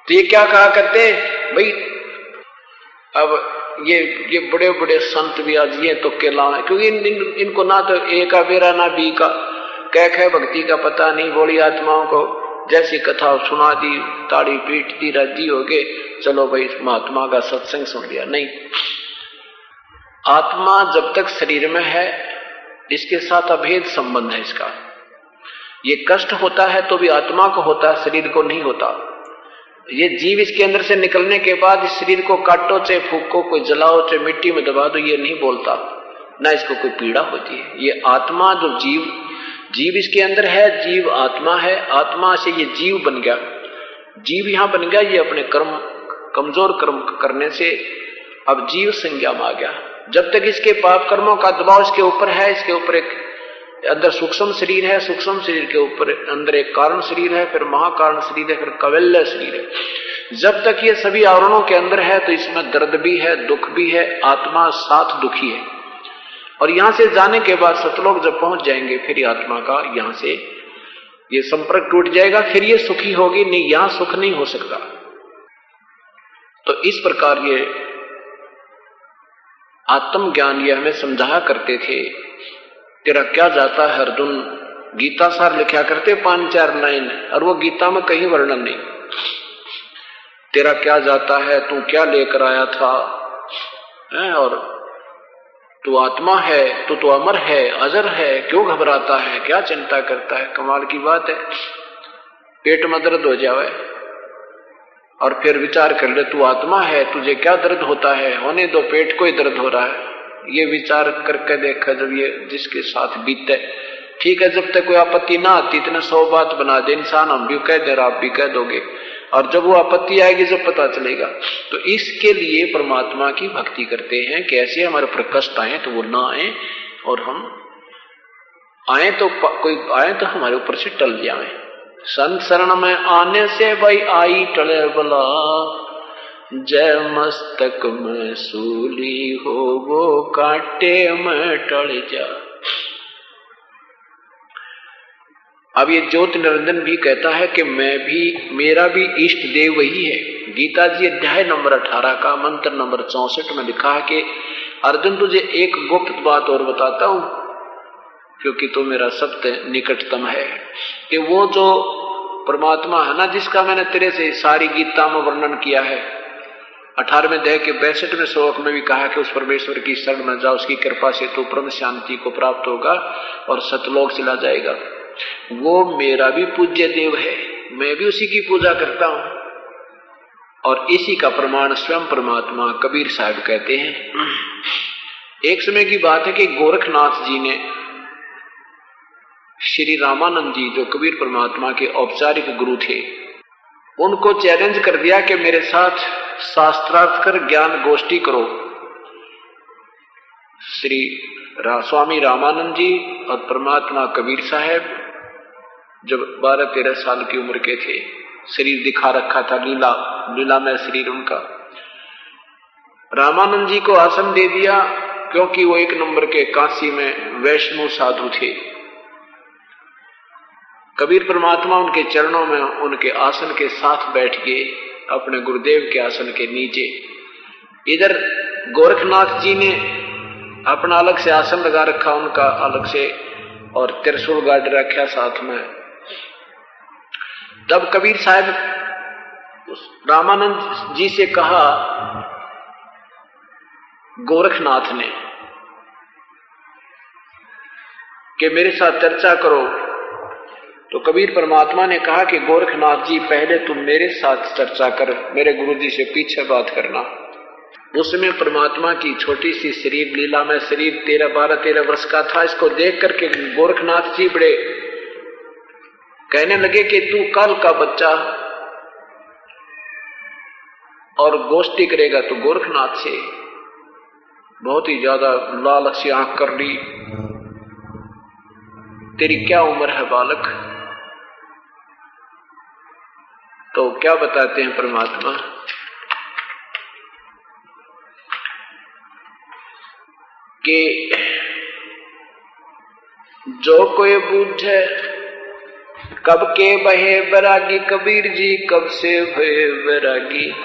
तो ये क्या कहा करते हैं? भाई अब ये ये बड़े बड़े संत भी आज ये तो केला है क्योंकि इन, इन, इनको ना तो ए का बेरा ना बी का कैक है भक्ति का पता नहीं बोली आत्माओं को जैसी कथा सुना दी, ताड़ी पीट दी राज़ी हो गए चलो भाई, महात्मा का सत्संग सुन लिया। नहीं। आत्मा जब तक शरीर में है, इसके साथ अभेद संबंध है इसका। ये कष्ट होता है तो भी आत्मा को होता है, शरीर को नहीं होता। ये जीव इसके अंदर से निकलने के बाद इस शरीर को काटो, चाहे फूको, कोई जलाओ, चाहे मिट्टी में दबा दो, ये नहीं बोलता। ना इसको कोई पीड़ा होती है। ये आत्मा जो जीव जीव इसके अंदर है, जीव आत्मा है। आत्मा से ये जीव बन गया। जीव यहाँ बन गया, ये अपने कर्म, कमज़ोर कर्म करने से अब जीव संज्ञा में आ गया। जब तक इसके पाप कर्मों का दबाव इसके ऊपर है, इसके ऊपर एक अंदर सूक्ष्म शरीर है, सूक्ष्म शरीर के ऊपर अंदर एक कारण शरीर है, फिर महाकारण शरीर है, फिर कवल्य शरीर है। जब तक ये सभी आवरणों के अंदर है तो इसमें दर्द भी है, दुख भी है, आत्मा साथ दुखी है। और यहाँ से जाने के बाद सतलोक जब पहुँच जाएँगे, फिर आत्मा का यहाँ से ये संपर्क टूट जाएगा, फिर ये सुखी होगी। नहीं, यहाँ सुख नहीं हो सकता। तो इस प्रकार ये आत्मज्ञान ये हमें समझाया करते थे। तेरा क्या जाता है अर्जुन गीता सार लिखा करते पाँच चार लाइन और वो गीता में कहीं वर्णन नहीं। तेरा क्या जाता है, तू क्या लेकर आया था? और तू आत्मा है, तू तो अमर है, अजर है, क्यों घबराता है, क्या चिंता करता है? कमाल की बात है। पेट में दर्द हो जावे। और फिर विचार कर ले, तू आत्मा है, तुझे क्या दर्द होता है? होने दो, पेट को ही दर्द हो रहा है। ये विचार करके देखा, जब ये जिसके साथ बीते ठीक है, जब तक कोई आपत्ति ना आती, इतने सौ बात बना दे, इंसान हम भी कह दे आप भी कह दोगे। और जब वो आपत्ति आएगी, जब पता चलेगा। तो इसके लिए परमात्मा की भक्ति करते हैं कैसे हमारे ऊपर कष्ट आए तो वो ना आए और हम आए तो कोई आए तो हमारे ऊपर से टल जाए। संत शरण में आने से भाई आई टले बला। जय मस्तक में सूली हो वो काटे में टल जा। अब ये ज्योत निरंजन भी कहता है कि मैं भी, मेरा भी इष्ट देव वही है। गीता जी अध्याय नंबर अठारह का मंत्र नंबर चौसठ में लिखा है कि, अर्जुन, तुझे एक गुप्त बात और बताता हूँ, क्योंकि तू तो मेरा सत्य निकटतम है। कि वो जो परमात्मा है ना, जिसका मैंने तेरे से सारी गीता में वर्णन किया है, अठारहवें दह के बैसठवें श्लोक में भी कहा कि उस परमेश्वर की शरण में जाओ उसकी कृपा से तो परम शांति को प्राप्त होगा और सतलोक चला जाएगा। वो मेरा भी पूज्य देव है मैं भी उसी की पूजा करता हूँ। और इसी का प्रमाण स्वयं परमात्मा कबीर साहब कहते हैं। एक समय की बात है कि गोरखनाथ जी ने श्री रामानंद जी जो कबीर परमात्मा के औपचारिक गुरु थे उनको चैलेंज कर दिया कि मेरे साथ शास्त्रार्थ कर ज्ञान गोष्ठी करो। श्री रा, स्वामी रामानंद जी और परमात्मा कबीर साहब जब बारह तेरह साल की उम्र के थे, शरीर दिखा रखा था लीला लीला में शरीर उनका। रामानंद जी को आसन दे दिया, क्योंकि वो एक नंबर के काशी में वैष्णो साधु थे। कबीर परमात्मा उनके चरणों में उनके आसन के साथ बैठ गए, अपने गुरुदेव के आसन के नीचे। इधर गोरखनाथ जी ने अपना अलग से आसन लगा रखा उनका, अलग से, और त्रिशूल गाड़ रखा साथ में। तब कबीर साहब रामानंद जी से कहा, गोरखनाथ ने, कि मेरे साथ चर्चा करो। तो कबीर परमात्मा ने कहा कि गोरखनाथ जी, पहले तुम मेरे साथ चर्चा कर, मेरे गुरु जी से पीछे बात करना। उसमें परमात्मा की छोटी सी शरीर लीला में शरीर, तेरह बारह तेरह वर्ष का था, इसको देख करके गोरखनाथ जी बड़े कहने लगे कि तू कल का बच्चा और गोष्ठी करेगा तो गोरखनाथ से बहुत ही ज़्यादा लाल सी आँख कर ली तेरी क्या उम्र है बालक? तो क्या बताते हैं परमात्मा? कि जो कोई बूझे कब के बहे बैरागी? कबीर जी, कब से भय बैरागी?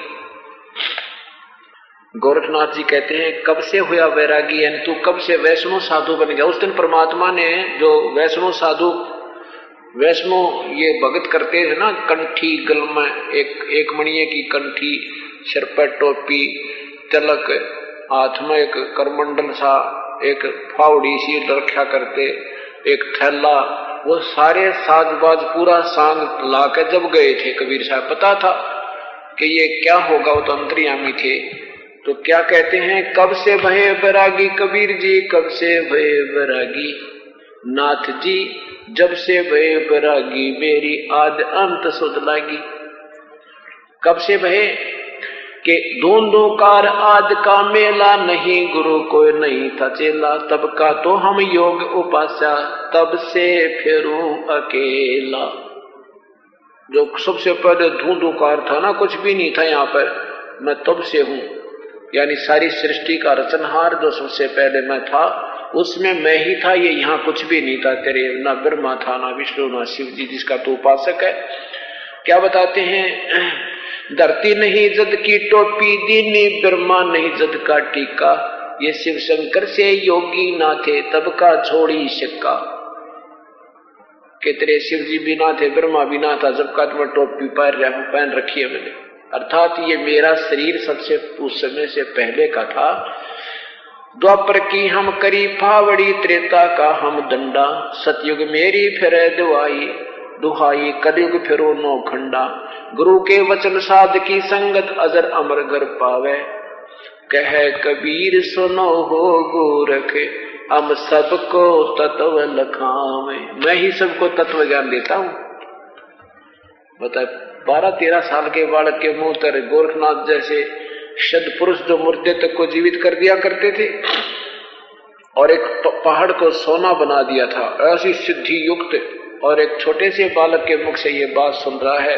गोरखनाथ जी कहते हैं, कब से हुआ वैरागी यानी तू कब से वैष्णो साधु बन गया? उस दिन परमात्मा ने जो वैष्णो साधु, वैष्णो ये भगत करते थे ना, कंठी गल में एक एक मणिये की कंठी, सिर पर टोपी, तिलक, हाथ में एक करमंडल सा, एक फावड़ी सी रखा करते, एक थैला वो सारे साजबाज पूरा सांग ला के जब गए थे कबीर साहब, पता था कि ये क्या होगा, वो तो अंतरियामी थे। तो क्या कहते हैं, कब से भय बैरागी कबीर जी, कब से भय बैरागी? नाथ जी, जब से भय बैरागी, मेरी आद अंत सुध लागी। कब से भय? कि धूंधू कार आद का मेला नहीं, गुरु को नहीं था चेला। तब का तो हम योग उपास्या, तब से फिरू अकेला। जो सबसे पहले धूंधुकार था ना, कुछ भी नहीं था यहाँ पर, मैं तब से हूँ। यानी सारी सृष्टि का रचनहार जो सबसे पहले मैं था, उसमें मैं ही था, ये यहाँ कुछ भी नहीं था। तेरे ना ब्रह्मा था, ना विष्णु, ना शिव जी, जिसका तो उपासक है। क्या बताते हैं? धरती नहीं जद की टोपी, दीनी ब्रह्मा नहीं जद का टीका। ये शिव शंकर से योगी ना थे, तब का छोड़ी सिक्का के तेरे शिव जी भी ना थे, ब्रह्मा भी ना था, जब का तुम्हें टोपी पहन पहन रखी है मैंने। अर्थात ये मेरा शरीर सबसे उस समय से पहले का था। द्वापर की हम करी फावड़ी त्रेता का हम दंडा सतयुग मेरी फिर दुआई दुहाई कलयुग फिरो नो खंडा। गुरु के वचन साध की संगत अजर अमर घर पावे। कह कबीर, सुनो हो गोरख, हम सबको तत्व लखावे। मैं ही सबको तत्व ज्ञान देता हूँ। बता बारह तेरह साल के बालक के मुँह तर गोरखनाथ जैसे शद पुरुष जो मुर्दे तक को जीवित कर दिया करते थे, और एक पहाड़ को सोना बना दिया था, ऐसी सिद्धि युक्त और एक छोटे से बालक के मुख से ये बात सुन रहा है।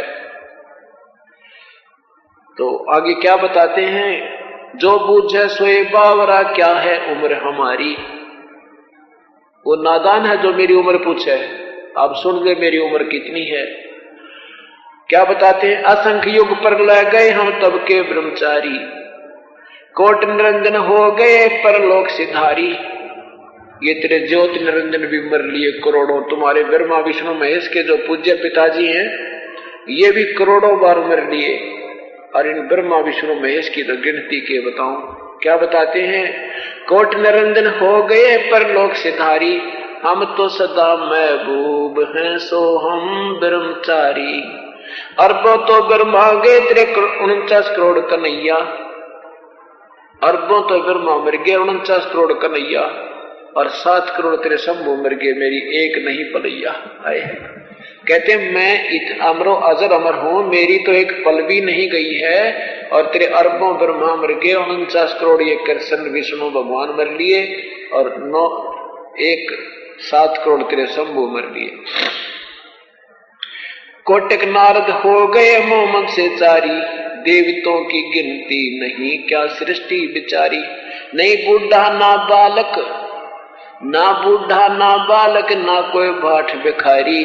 तो आगे क्या बताते हैं? जो बूझे सोए बावरा क्या है उम्र हमारी? वो नादान है जो मेरी उम्र पूछे। आप सुन ले मेरी उम्र कितनी है। क्या बताते हैं? असंख्य युग पर लग गए हम तब के ब्रह्मचारी। कोट निरंजन हो गए पर लोक सिधारी। ये तेरे ज्योति निरंजन भी मर लिए करोड़ों। तुम्हारे ब्रह्मा, विष्णु, महेश के जो पूज्य पिताजी हैं, ये भी करोड़ों बार मर लिए। और इन ब्रह्मा, विष्णु, महेश की तो गिनती के बताऊँ। क्या बताते हैं? कोट निरंजन हो गए पर लोक सिधारी। हम तो सदा महबूब हैं, सो हम ब्रह्मचारी। अरबों तो ब्रह्मा गए तेरे उनचास करोड़ कन्हैया। अरबों तो ब्रह्मा मर गए, उनचास करोड़ कन्हैया। और सात करोड़ तेरे शंभु मर गए, मेरी एक नहीं पलैया। आए कहते मैं इत अमरो अजर अमर हूँ, मेरी तो एक पल भी नहीं गई है, और तेरे अरबों ब्रह्मा मर गए उनचास करोड़ ये कृष्ण, विष्णु, भगवान मर लिए, और नौ, एक, सात करोड़ तेरे शंभु मर लिए। कोटक नारद हो गए मोहम्मद से चारी, देवतों की गिनती नहीं, क्या सृष्टि बिचारी। नहीं बूढ़ा ना बालक ना बूढ़ा, ना बालक, ना कोई भाट भिखारी।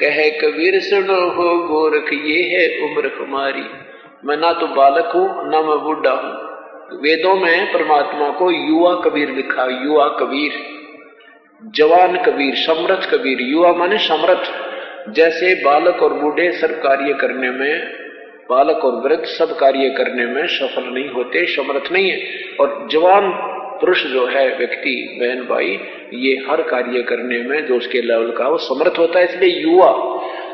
कहे, कबीर सुनो, हो गोरख, ये है उम्र हमारी मैं ना तो बालक हूँ, ना मैं बूढ़ा हूँ। वेदों में परमात्मा को युवा कबीर लिखा, युवा कबीर। जवान कबीर समृथ कबीर, युवा माने समृथ जैसे बालक और बूढ़े सब कार्य करने में, बालक और वृद्ध सब कार्य करने में सफल नहीं होते, समर्थ नहीं है। और जवान पुरुष जो है, व्यक्ति, बहन, भाई, ये हर कार्य करने में जो उसके लेवल का, वो समर्थ होता है, इसलिए युवा।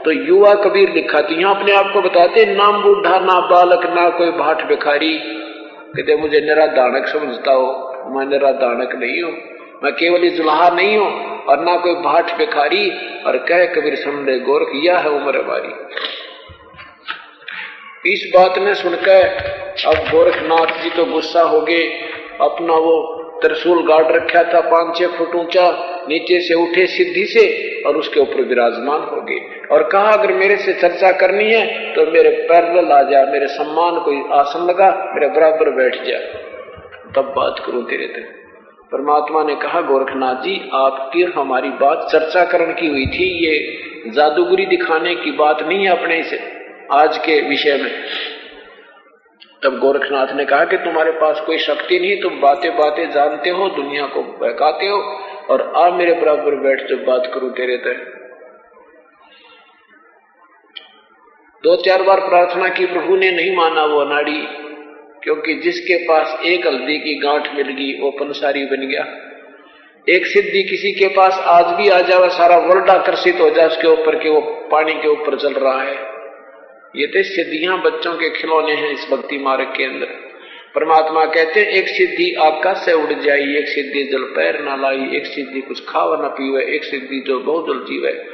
तो युवा कबीर लिखा तो यहाँ अपने आप को बताते नाम बूढ़ा, ना बालक, ना कोई भाट भिखारी। कहते मुझे निरा दानक समझता हो। मैं निरा दानक नहीं हूँ। मैं केवल जुल्हा नहीं हूँ और ना कोई भाट भिखारी। और कह कबीर ले गोरख यह है उम्र हमारी इस बात ने सुनकर अब गोरखनाथ जी तो गुस्सा हो गए। अपना वो त्रिशूल गाड़ रखा था पाँच छह फुट ऊँचा, नीचे से उठे सिद्धि से और उसके ऊपर विराजमान हो गए। और कहा, अगर मेरे से चर्चा करनी है तो मेरे पैरल आ जा, मेरे सम्मान कोई आसन लगा, मेरे बराबर बैठ जा। तब बात करूँ तेरे तक। परमात्मा ने कहा, गोरखनाथ जी, आपकी हमारी बात चर्चा करण की हुई थी, ये जादूगरी दिखाने की बात नहीं है अपने से, आज के विषय में। तब गोरखनाथ ने कहा कि तुम्हारे पास कोई शक्ति नहीं, तुम बातें बातें जानते हो, दुनिया को बहकाते हो, और आ मेरे बराबर बैठ जब बात करूँ तेरे तय। दो चार बार प्रार्थना की, प्रभु ने नहीं माना वो अनाड़ी, क्योंकि जिसके पास एक हल्दी की गांठ मिल गई, वो पंसारी बन गया। एक सिद्धि किसी के पास आज भी आ जाए, सारा वर्ल्ड आकर्षित हो जाए, उसके ऊपर के वो पानी के ऊपर चल रहा है। ये तो सिद्धियाँ बच्चों के खिलौने हैं इस भक्ति मार्ग के अंदर। परमात्मा कहते हैं, एक सिद्धि आकाश से उड़ जाई, एक सिद्धि जल पैर ना लाई, एक सिद्धि कुछ खावा न पीवे, एक सिद्धि जो बहुत जल जीवे।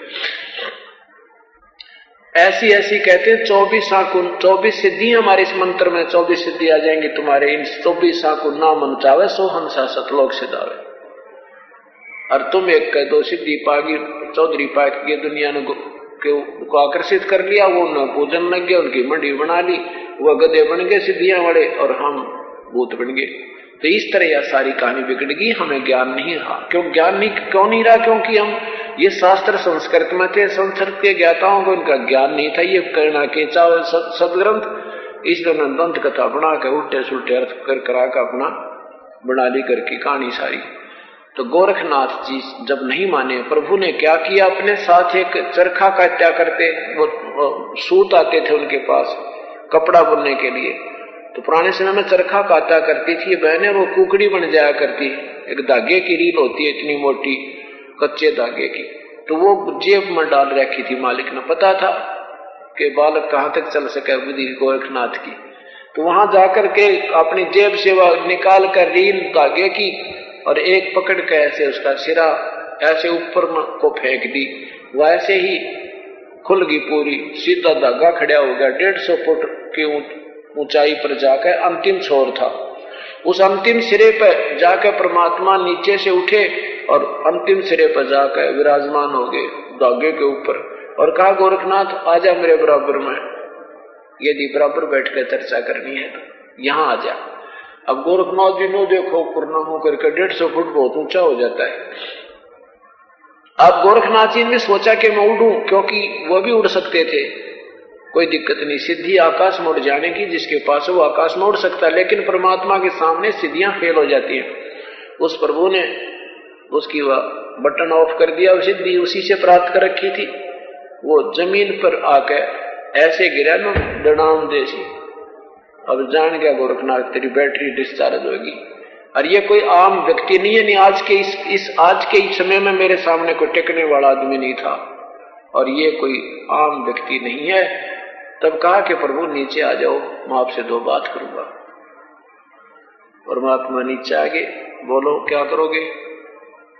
ऐसी ऐसी कहते हैं, चौबीस आकुन, चौबीस सिद्धि हमारे इस मंत्र में, चौबीस सिद्धि आ जाएँगी तुम्हारे, इन चौबीस आकुन ना मन चावे, सो हंसा सतलोक सिद्धावे और तुम एक कह दो, सिद्धि पागी, चौधरी ये दुनिया ने को आकर्षित कर लिया, वो न पूजन लग गया, उनकी मंडी बना ली वह गधे बन गए सिद्धियाँ बड़े और हम भूत बन गए। तो इस तरह यह सारी कहानी बिगड़ गई, हमें ज्ञान नहीं रहा। क्यों ज्ञान नहीं, क्यों नहीं रहा? क्योंकि हम ये शास्त्र संस्कृत में थे, संस्कृत के ज्ञाताओं को इनका ज्ञान नहीं था। ये करना के चावल सदग्रंथ, इसलिए उन्होंने दंत कथा बना के उल्टे सुलटे अर्थ कर करा कर अपना बना ली करके कहानी सारी। तो गोरखनाथ जी जब नहीं माने प्रभु ने क्या किया? अपने साथ एक चरखा का हत्या करते वो, सूत आते थे उनके पास कपड़ा बुनने के लिए। तो पुराने समय में चरखा काटा करती थी बहने वो कुकड़ी बन जाया करती एक धागे की रील होती है इतनी मोटी कच्चे धागे की। तो वो जेब में डाल रखी थी मालिक ने। पता था कि बालक कहाँ तक चल सके विधि गोरखनाथ की। तो वहाँ जाकर के अपनी जेब से वह निकाल कर रील धागे की और एक पकड़ के ऐसे उसका सिरा ऐसे ऊपर को फेंक दी। वैसे ही खुल गई पूरी। सीधा धागा खड़ा हो गया। डेढ़ सौ फुट की ऊंचाई पर जाकर अंतिम छोर था। उस अंतिम सिरे पर जाकर परमात्मा नीचे से उठे और अंतिम सिरे पर जाकर विराजमान हो गए धागे के ऊपर। और कहा, गोरखनाथ आजा मेरे बराबर में। यदि बराबर बैठ कर चर्चा करनी है तो यहाँ आ जा। अब गोरखनाथ जी नो देखो, पूर्णम होकर के डेढ़ सौ फुट बहुत ऊँचा हो जाता है। अब गोरखनाथ जी ने सोचा कि मैं उड़ू, क्योंकि वो भी उड़ सकते थे। कोई दिक्कत नहीं सिद्धि आकाश में उड़ जाने की, जिसके पास वो आकाश में उड़ सकता है, लेकिन परमात्मा के सामने सिद्धियाँ फेल हो जाती हैं। उस प्रभु ने उसकी वह बटन ऑफ़ कर दिया सिद्धि उसी से प्राप्त कर रखी थी। वो ज़मीन पर आकर ऐसे गिरा ना डड़ाम देसी अब जान गया गोरखनाथ, तेरी बैटरी डिस्चार्ज होगी। और ये कोई आम व्यक्ति नहीं है, नहीं, आज के इस इस, आज के इस समय में मेरे सामने कोई टेकने वाला आदमी नहीं था। और ये कोई आम व्यक्ति नहीं है। तब कहा कि, प्रभु, नीचे आ जाओ, मैं आपसे दो बात करूँगा। परमात्मा नीचे आ गए, बोलो, क्या करोगे?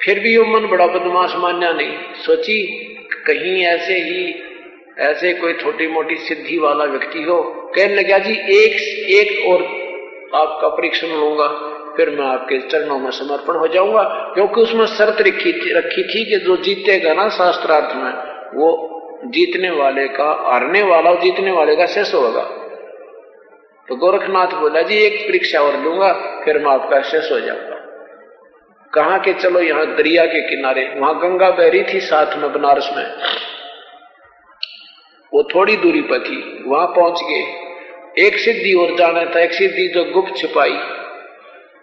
फिर भी वो मन बड़ा बदमाश मान्या नहीं। सोची, कहीं ऐसे ही, ऐसे कोई छोटी मोटी सिद्धि वाला व्यक्ति हो कहने लगा जी, एक एक और आपका परीक्षण लूँगा, फिर मैं आपके चरणों में समर्पण हो जाऊँगा। क्योंकि उसमें शर्त रखी थी रखी थी कि जो जीतेगा ना शास्त्रार्थ में, वो जीतने वाले का, हारने वाला जीतने वाले का शेष होगा। तो गोरखनाथ बोला, जी, एक परीक्षा और लूँगा, फिर मैं आपका शेष हो जाऊँगा। कहा के, चलो, यहाँ दरिया के किनारे, वहाँ गंगा बहरी थी साथ में बनारस में। वो थोड़ी दूरी पर थी, वहाँ पहुँच गए। एक सिद्धि और जाने था, एक सिद्धि जो गुप्त छिपाई।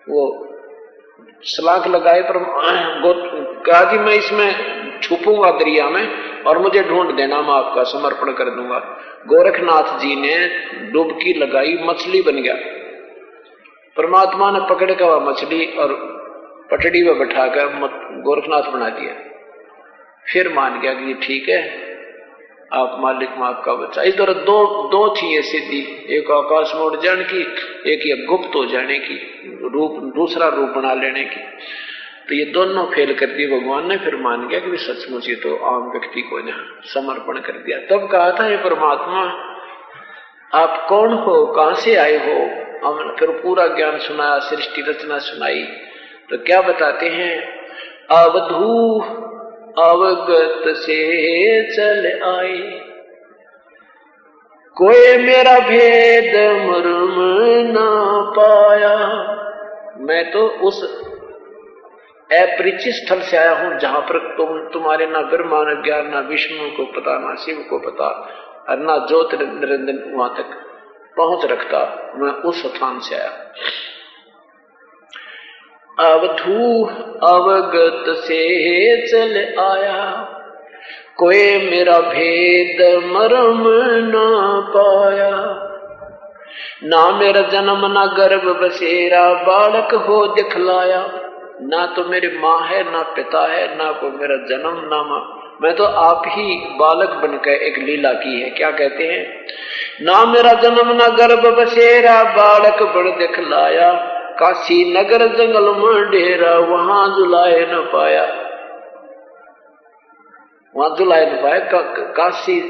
वो सलाख लगाए, पर कहा जी, मैं इसमें छुपूँगा दरिया में और मुझे ढूंढ देना, मैं आपका समर्पण कर दूँगा। गोरखनाथ जी ने डुबकी लगाई, मछली बन गया। परमात्मा ने पकड़ कर वह मछली और पटड़ी में बैठा कर गोरखनाथ बना दिया। फिर मान गया कि ठीक है आप मालिक में आपका बच्चा तरह दो दो थी ये सिद्धि एक आकाश में उड़ जाने की, एक ये गुप्त हो जाने की, रूप, दूसरा रूप बना लेने की। तो ये दोनों फेल कर दिए। भगवान ने फिर मान गया कि सचमुच ये तो आम व्यक्ति को ने समर्पण कर दिया। तब कहा था ये परमात्मा, आप कौन हो? कहाँ से आए हो? हमने फिर पूरा ज्ञान सुनाया, सृष्टि रचना सुनाई। तो क्या बताते हैं? अवधू अवगत से चल आए कोई मेरा भेद मरम ना पाया। मैं तो उस अपरिचित स्थल से आया हूँ, जहाँ पर तुम, तुम्हारे ना ब्रह्मा न ज्ञान, ना विष्णु को पता, ना शिव को पता, और ना ज्योत निरंजन वहाँ तक पहुँच रखता। मैं उस स्थान से आया। अवधू अवगत से चल आया। कोई मेरा भेद मरम न पाया। ना मेरा जन्म, ना गर्भ बसेरा, बालक हो दिखलाया। ना तो मेरी माँ है, ना पिता है, ना कोई मेरा जन्म, ना माँ। मैं तो आप ही बालक बनकर एक लीला की है, क्या कहते हैं? ना मेरा जन्म, ना गर्भ बसेरा, बालक बड़ दिखलाया। काशी नगर जंगल में डेरा वहाँ जुलाए न पाया। वहाँ जुलाए न पाया। का, काशी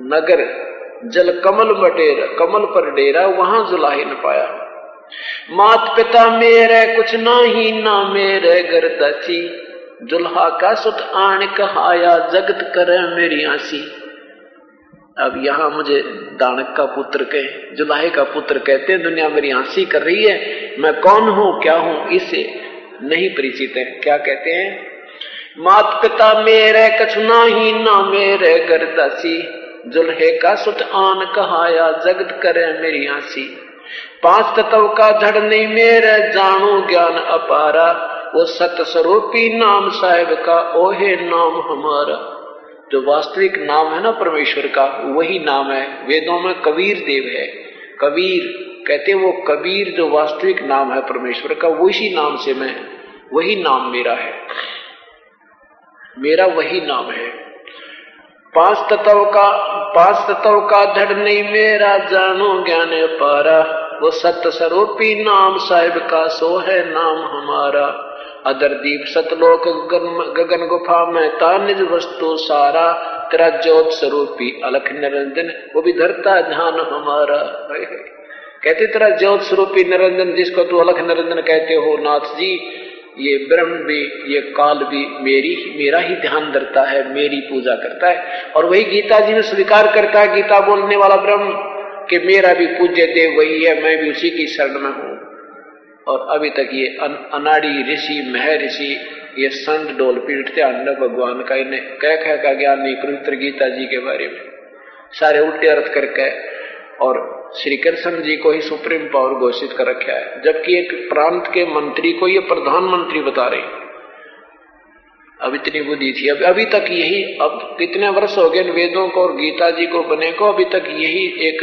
नगर जल कमल में डेरा कमल पर डेरा वहाँ जुलाए न पाया। मात पिता मेरे कुछ ना ही ना मेरे घर दसी। जुल्हा का सुत आन कहाया जगत कर मेरी आसी। अब यहाँ मुझे दानक का पुत्र कहे जुलाहे का पुत्र कहते हैं, दुनिया मेरी हँसी कर रही है, मैं कौन हूँ, क्या हूँ, इसे नहीं परिचित है। क्या कहते हैं? मात पिता मेरे कछुना ही ना मेरे गर्दासी जुल्हे का सुत आन कहाया, जगत करे मेरी हँसी पाँच तत्व का धड़ नहीं मेरे, जानो ज्ञान अपारा, वो सत स्वरूपी नाम साहेब का, ओहे नाम हमारा। जो वास्तविक नाम है ना परमेश्वर का, वही नाम है। वेदों में कबीर देव है। कबीर, कहते वो कबीर जो वास्तविक नाम है परमेश्वर का, वही नाम से मैं, वही नाम मेरा है। मेरा वही नाम है। पाँच तत्व का, पाँच तत्व का धड़ नहीं मेरा, जानो ज्ञान पारा। वो सत्य स्वरूपी नाम साहिब का, सो है नाम हमारा। अदर दीप सतलोक गगन गुफा में तानिज वस्तु सारा तेरा ज्योत स्वरूपी अलख निरंजन, वो भी धरता ध्यान हमारा। कहते तेरा ज्योत स्वरूपी निरंजन, जिसको तू अलख निरंजन कहते हो, नाथ जी, ये ब्रह्म भी, ये काल भी मेरी मेरा ही ध्यान धरता है, मेरी पूजा करता है। और वही गीता जी में स्वीकार करता है, गीता बोलने वाला ब्रह्म, कि मेरा भी पूज्य देव वही है, मैं भी उसी की शरण में हूँ। और अभी तक ये अन, अनाड़ी ऋषि मह ऋषि ये संत डोल पीटते अन्न भगवान का इन्हें कह कह का ज्ञान नहीं पवित्र गीता जी के बारे में। सारे उल्टे अर्थ करके और श्री कृष्ण जी को ही सुप्रीम पावर घोषित कर रखा है। जबकि एक प्रांत के मंत्री को ये प्रधानमंत्री बता रहे अब इतनी बुद्धि थी। अब अभी तक यही अब कितने वर्ष हो गए वेदों को और गीता जी को बने को अभी तक यही एक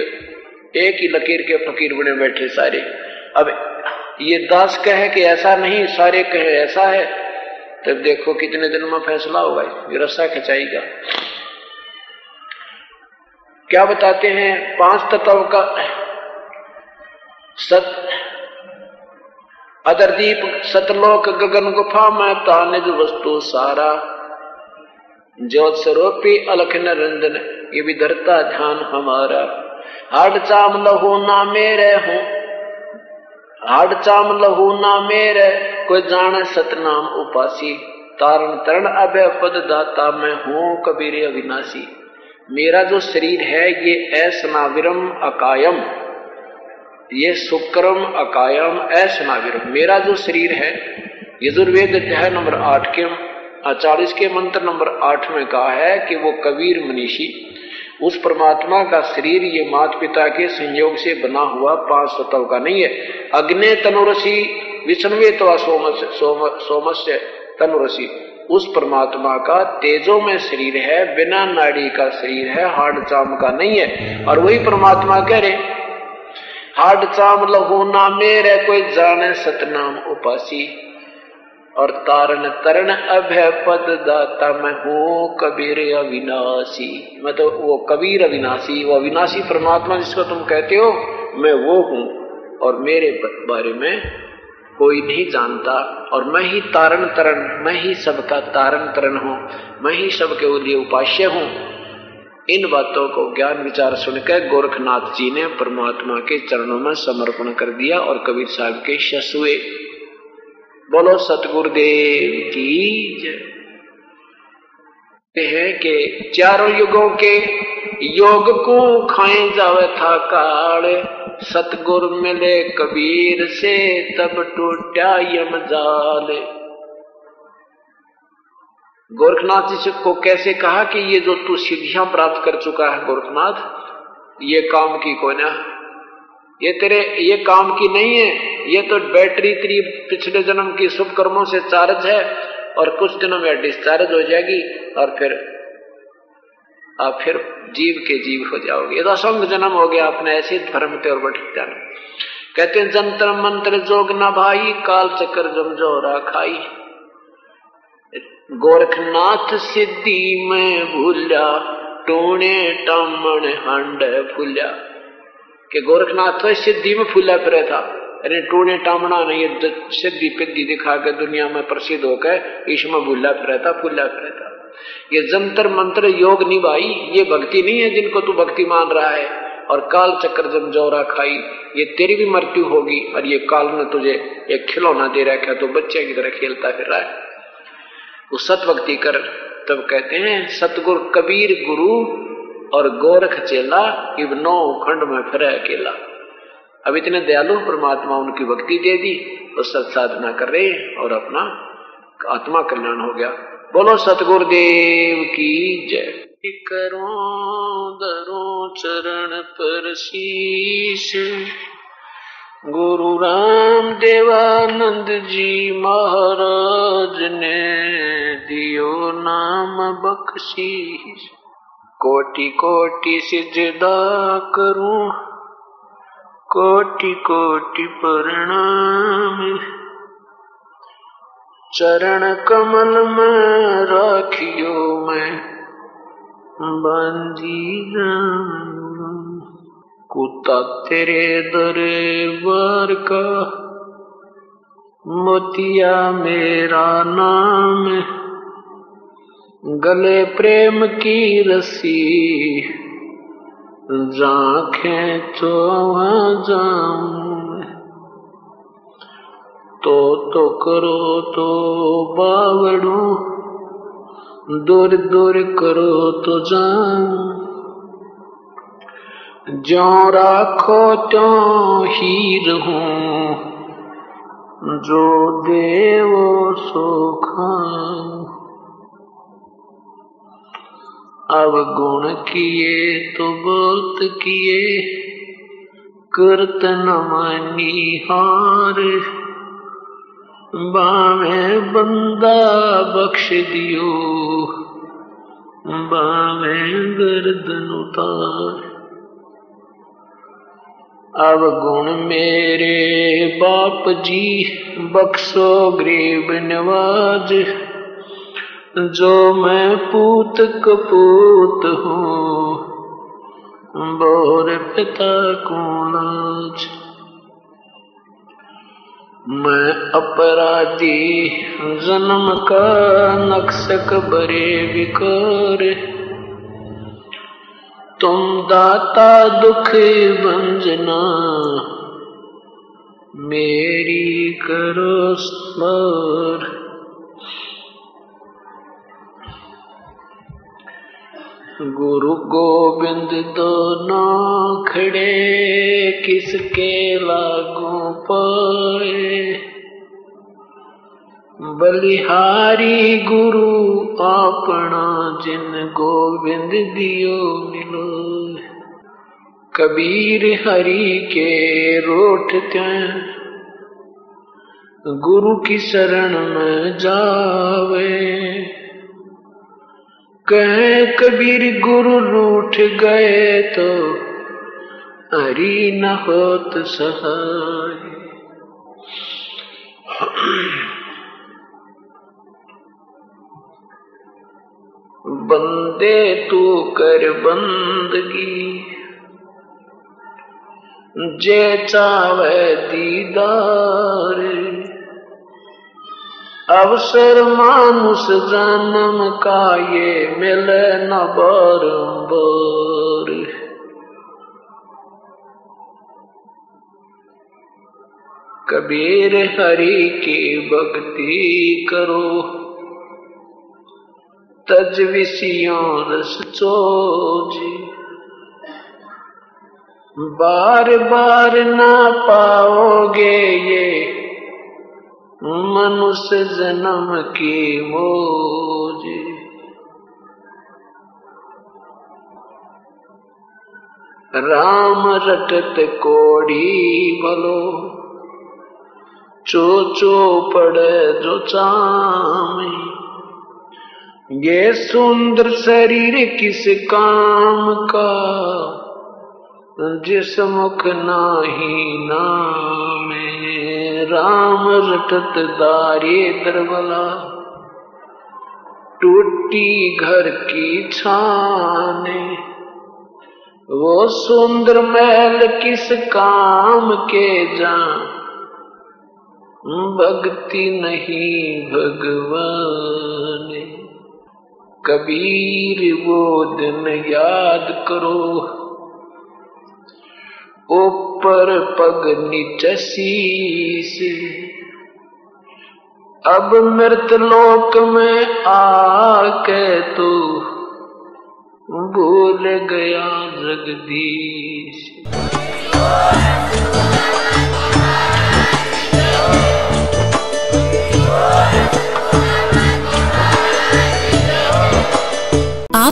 एक ही लकीर के फकीर बने बैठे सारे। अब ये दास कहे कि ऐसा नहीं, सारे कहे ऐसा है। तब देखो कितने दिन में फैसला होगा ये रस्सा खिंचाएगा क्या बताते हैं, पाँच तत्व का सत, अदरदीप, सतलोक, गगन, गुफा में तानिज वस्तु, सारा। ज्योत स्वरूपी, अलख नरंजन ये भी धरता ध्यान हमारा। हाड चाम लहू ना मेरे हूँ हाड चाम लहू ना मेरे, कोई जाने सतनाम उपासी। तारण तरण अभय पद दाता, मैं हूँ कबीर अविनाशी। मेरा जो शरीर है, ये असनाविरम अकायम। ये शुक्रम अकायम असनाविरम मेरा जो शरीर है, यजुर्वेद अध्याय नंबर आठ के चालीस के मंत्र नंबर आठ में कहा है कि वो कबीर मनीषी। उस परमात्मा का शरीर ये माता पिता के संयोग से बना हुआ पाँच सतव का नहीं है। अग्नि तनुरसी, विष्णुवे तो सोमस्य सोमस्य तनुरसी। उस परमात्मा का तेजो में शरीर है, बिना नाड़ी का शरीर है, हार्ड चाम का नहीं है। और वही परमात्मा कह रहे हार्ड चाम लहू ना मेरे कोई जाने सतनाम उपासी। और तारण तरण अभय पद दाता मैं हूँ कबीर अविनाशी। मतलब तो वो कबीर अविनाशी, वो अविनाशी परमात्मा जिसको तुम कहते हो, मैं वो हूँ। और मेरे बारे में कोई नहीं जानता। और मैं ही तारण तरण, मैं ही सबका तारण तरण हूँ। मैं ही सबके लिए उपास्य हूँ। इन बातों को ज्ञान विचार सुनकर गोरखनाथ जी ने परमात्मा के चरणों में समर्पण कर दिया और कबीर साहब के शसुए बोलो, सतगुरुदेव की जय। हैं कि चारों युगों के योग को खाए जावे था काल। सतगुर मिले कबीर से, तब टूटा यम जाल। गोरखनाथ जी को कैसे कहा कि ये जो तू सिद्धियाँ प्राप्त कर चुका है गोरखनाथ, ये काम की कोना? ये तेरे, ये काम की नहीं है, ये तो बैटरी तेरी पिछले जन्म की शुभ कर्मों से चार्ज है और कुछ दिनों में डिस्चार्ज हो जाएगी और फिर आप फिर जीव के जीव हो जाओगे। ये तो असंग जन्म हो गया आपने ऐसे धर्मते और भटक जाना कहते हैं, जंतर मंत्र जोग न भाई, काल चक्कर जमजोरा खाई। गोरखनाथ सिद्धि में भूल्या टोने टमण हंड फूल्या के गोरखनाथ तो सिद्धि में फूला फिर था। अरे टोने टामना नहीं सिद्धि पिद्धि दिखा के दुनिया में प्रसिद्ध होकर ईश्वर भूला फिर था, फूला फिर था। ये जंतर मंत्र योग निभाई, ये भक्ति नहीं है जिनको तू भक्ति मान रहा है। और काल चक्र जब जौरा खाई, ये तेरी भी मृत्यु होगी, और ये काल ने तुझे एक खिलौना दे रखा तो बच्चे की तरह खेलता फिर रहा है। वो सत भक्ति कर, तब कहते हैं, सतगुरु कबीर गुरु और गोरख चेला इब नौ खंड में फिर अकेला। अब इतने दयालु परमात्मा उनकी भक्ति दे दी और सत साधना कर रहे और अपना आत्मा कल्याण हो गया। बोलो सतगुरुदेव की जय। करो दरो चरण पर शीश, गुरु राम देवानंद जी महाराज ने दियो नाम बख्शीश। कोटि कोटि सिजदा करूँ कोटि कोटि प्रणाम। चरण कमल में राखियो मैं बंदी कुत्ता तेरे दरबार का, मोतिया मेरा नाम। गले प्रेम की रसी जाखे तो जाऊँ तो तो करो तो बावड़ू, दूर दूर करो तो जाऊँ। जो राखो तो ही हूँ जो देव सुखा गुण किए तो बहुत किए कीर्तन मनी हार। बामे बंदा बख्श दियो बामे गर्दन उतार अब गुण मेरे बाप जी, बख्शो गरीब नवाज़। जो मैं पूत कपूत हूँ। बोर पिता को लाज मैं अपराधी, जन्म का नक्शक बरे विकार। तुम दाता दुख बंजना, मेरी करो स्मर। गुरु गोविंद दोनों खड़े किसके लागू पाए बलिहारी गुरु अपना जिन गोविंद दियो मिलो। कबीर हरि के रोठ गुरु की शरण में जावे। कहे, कबीर गुरु रूठ गए तो हरी न होत सहाय। बंदे तू कर बंदगी, जे चावे दीदार। अवसर मानुष जन्म का ये मिले न बारंबार। कबीर हरि की भक्ति करो, तज विषयों रस चोजी। बार बार ना पाओगे ये मनुष्य जन्म की मोज राम रटत कोड़ी बलो चो चो पड़े जो चामी। ये सुंदर शरीर किस काम का? जिस मुख नाही नाम। राम रटत दारे दरबला। टूटी घर की छाने। वो सुंदर महल किस काम के जा भक्ति नहीं भगवान। कबीर वो दिन याद करो। ऊपर पग से। अब मृत लोक में आके तू भूल गया जगदीश।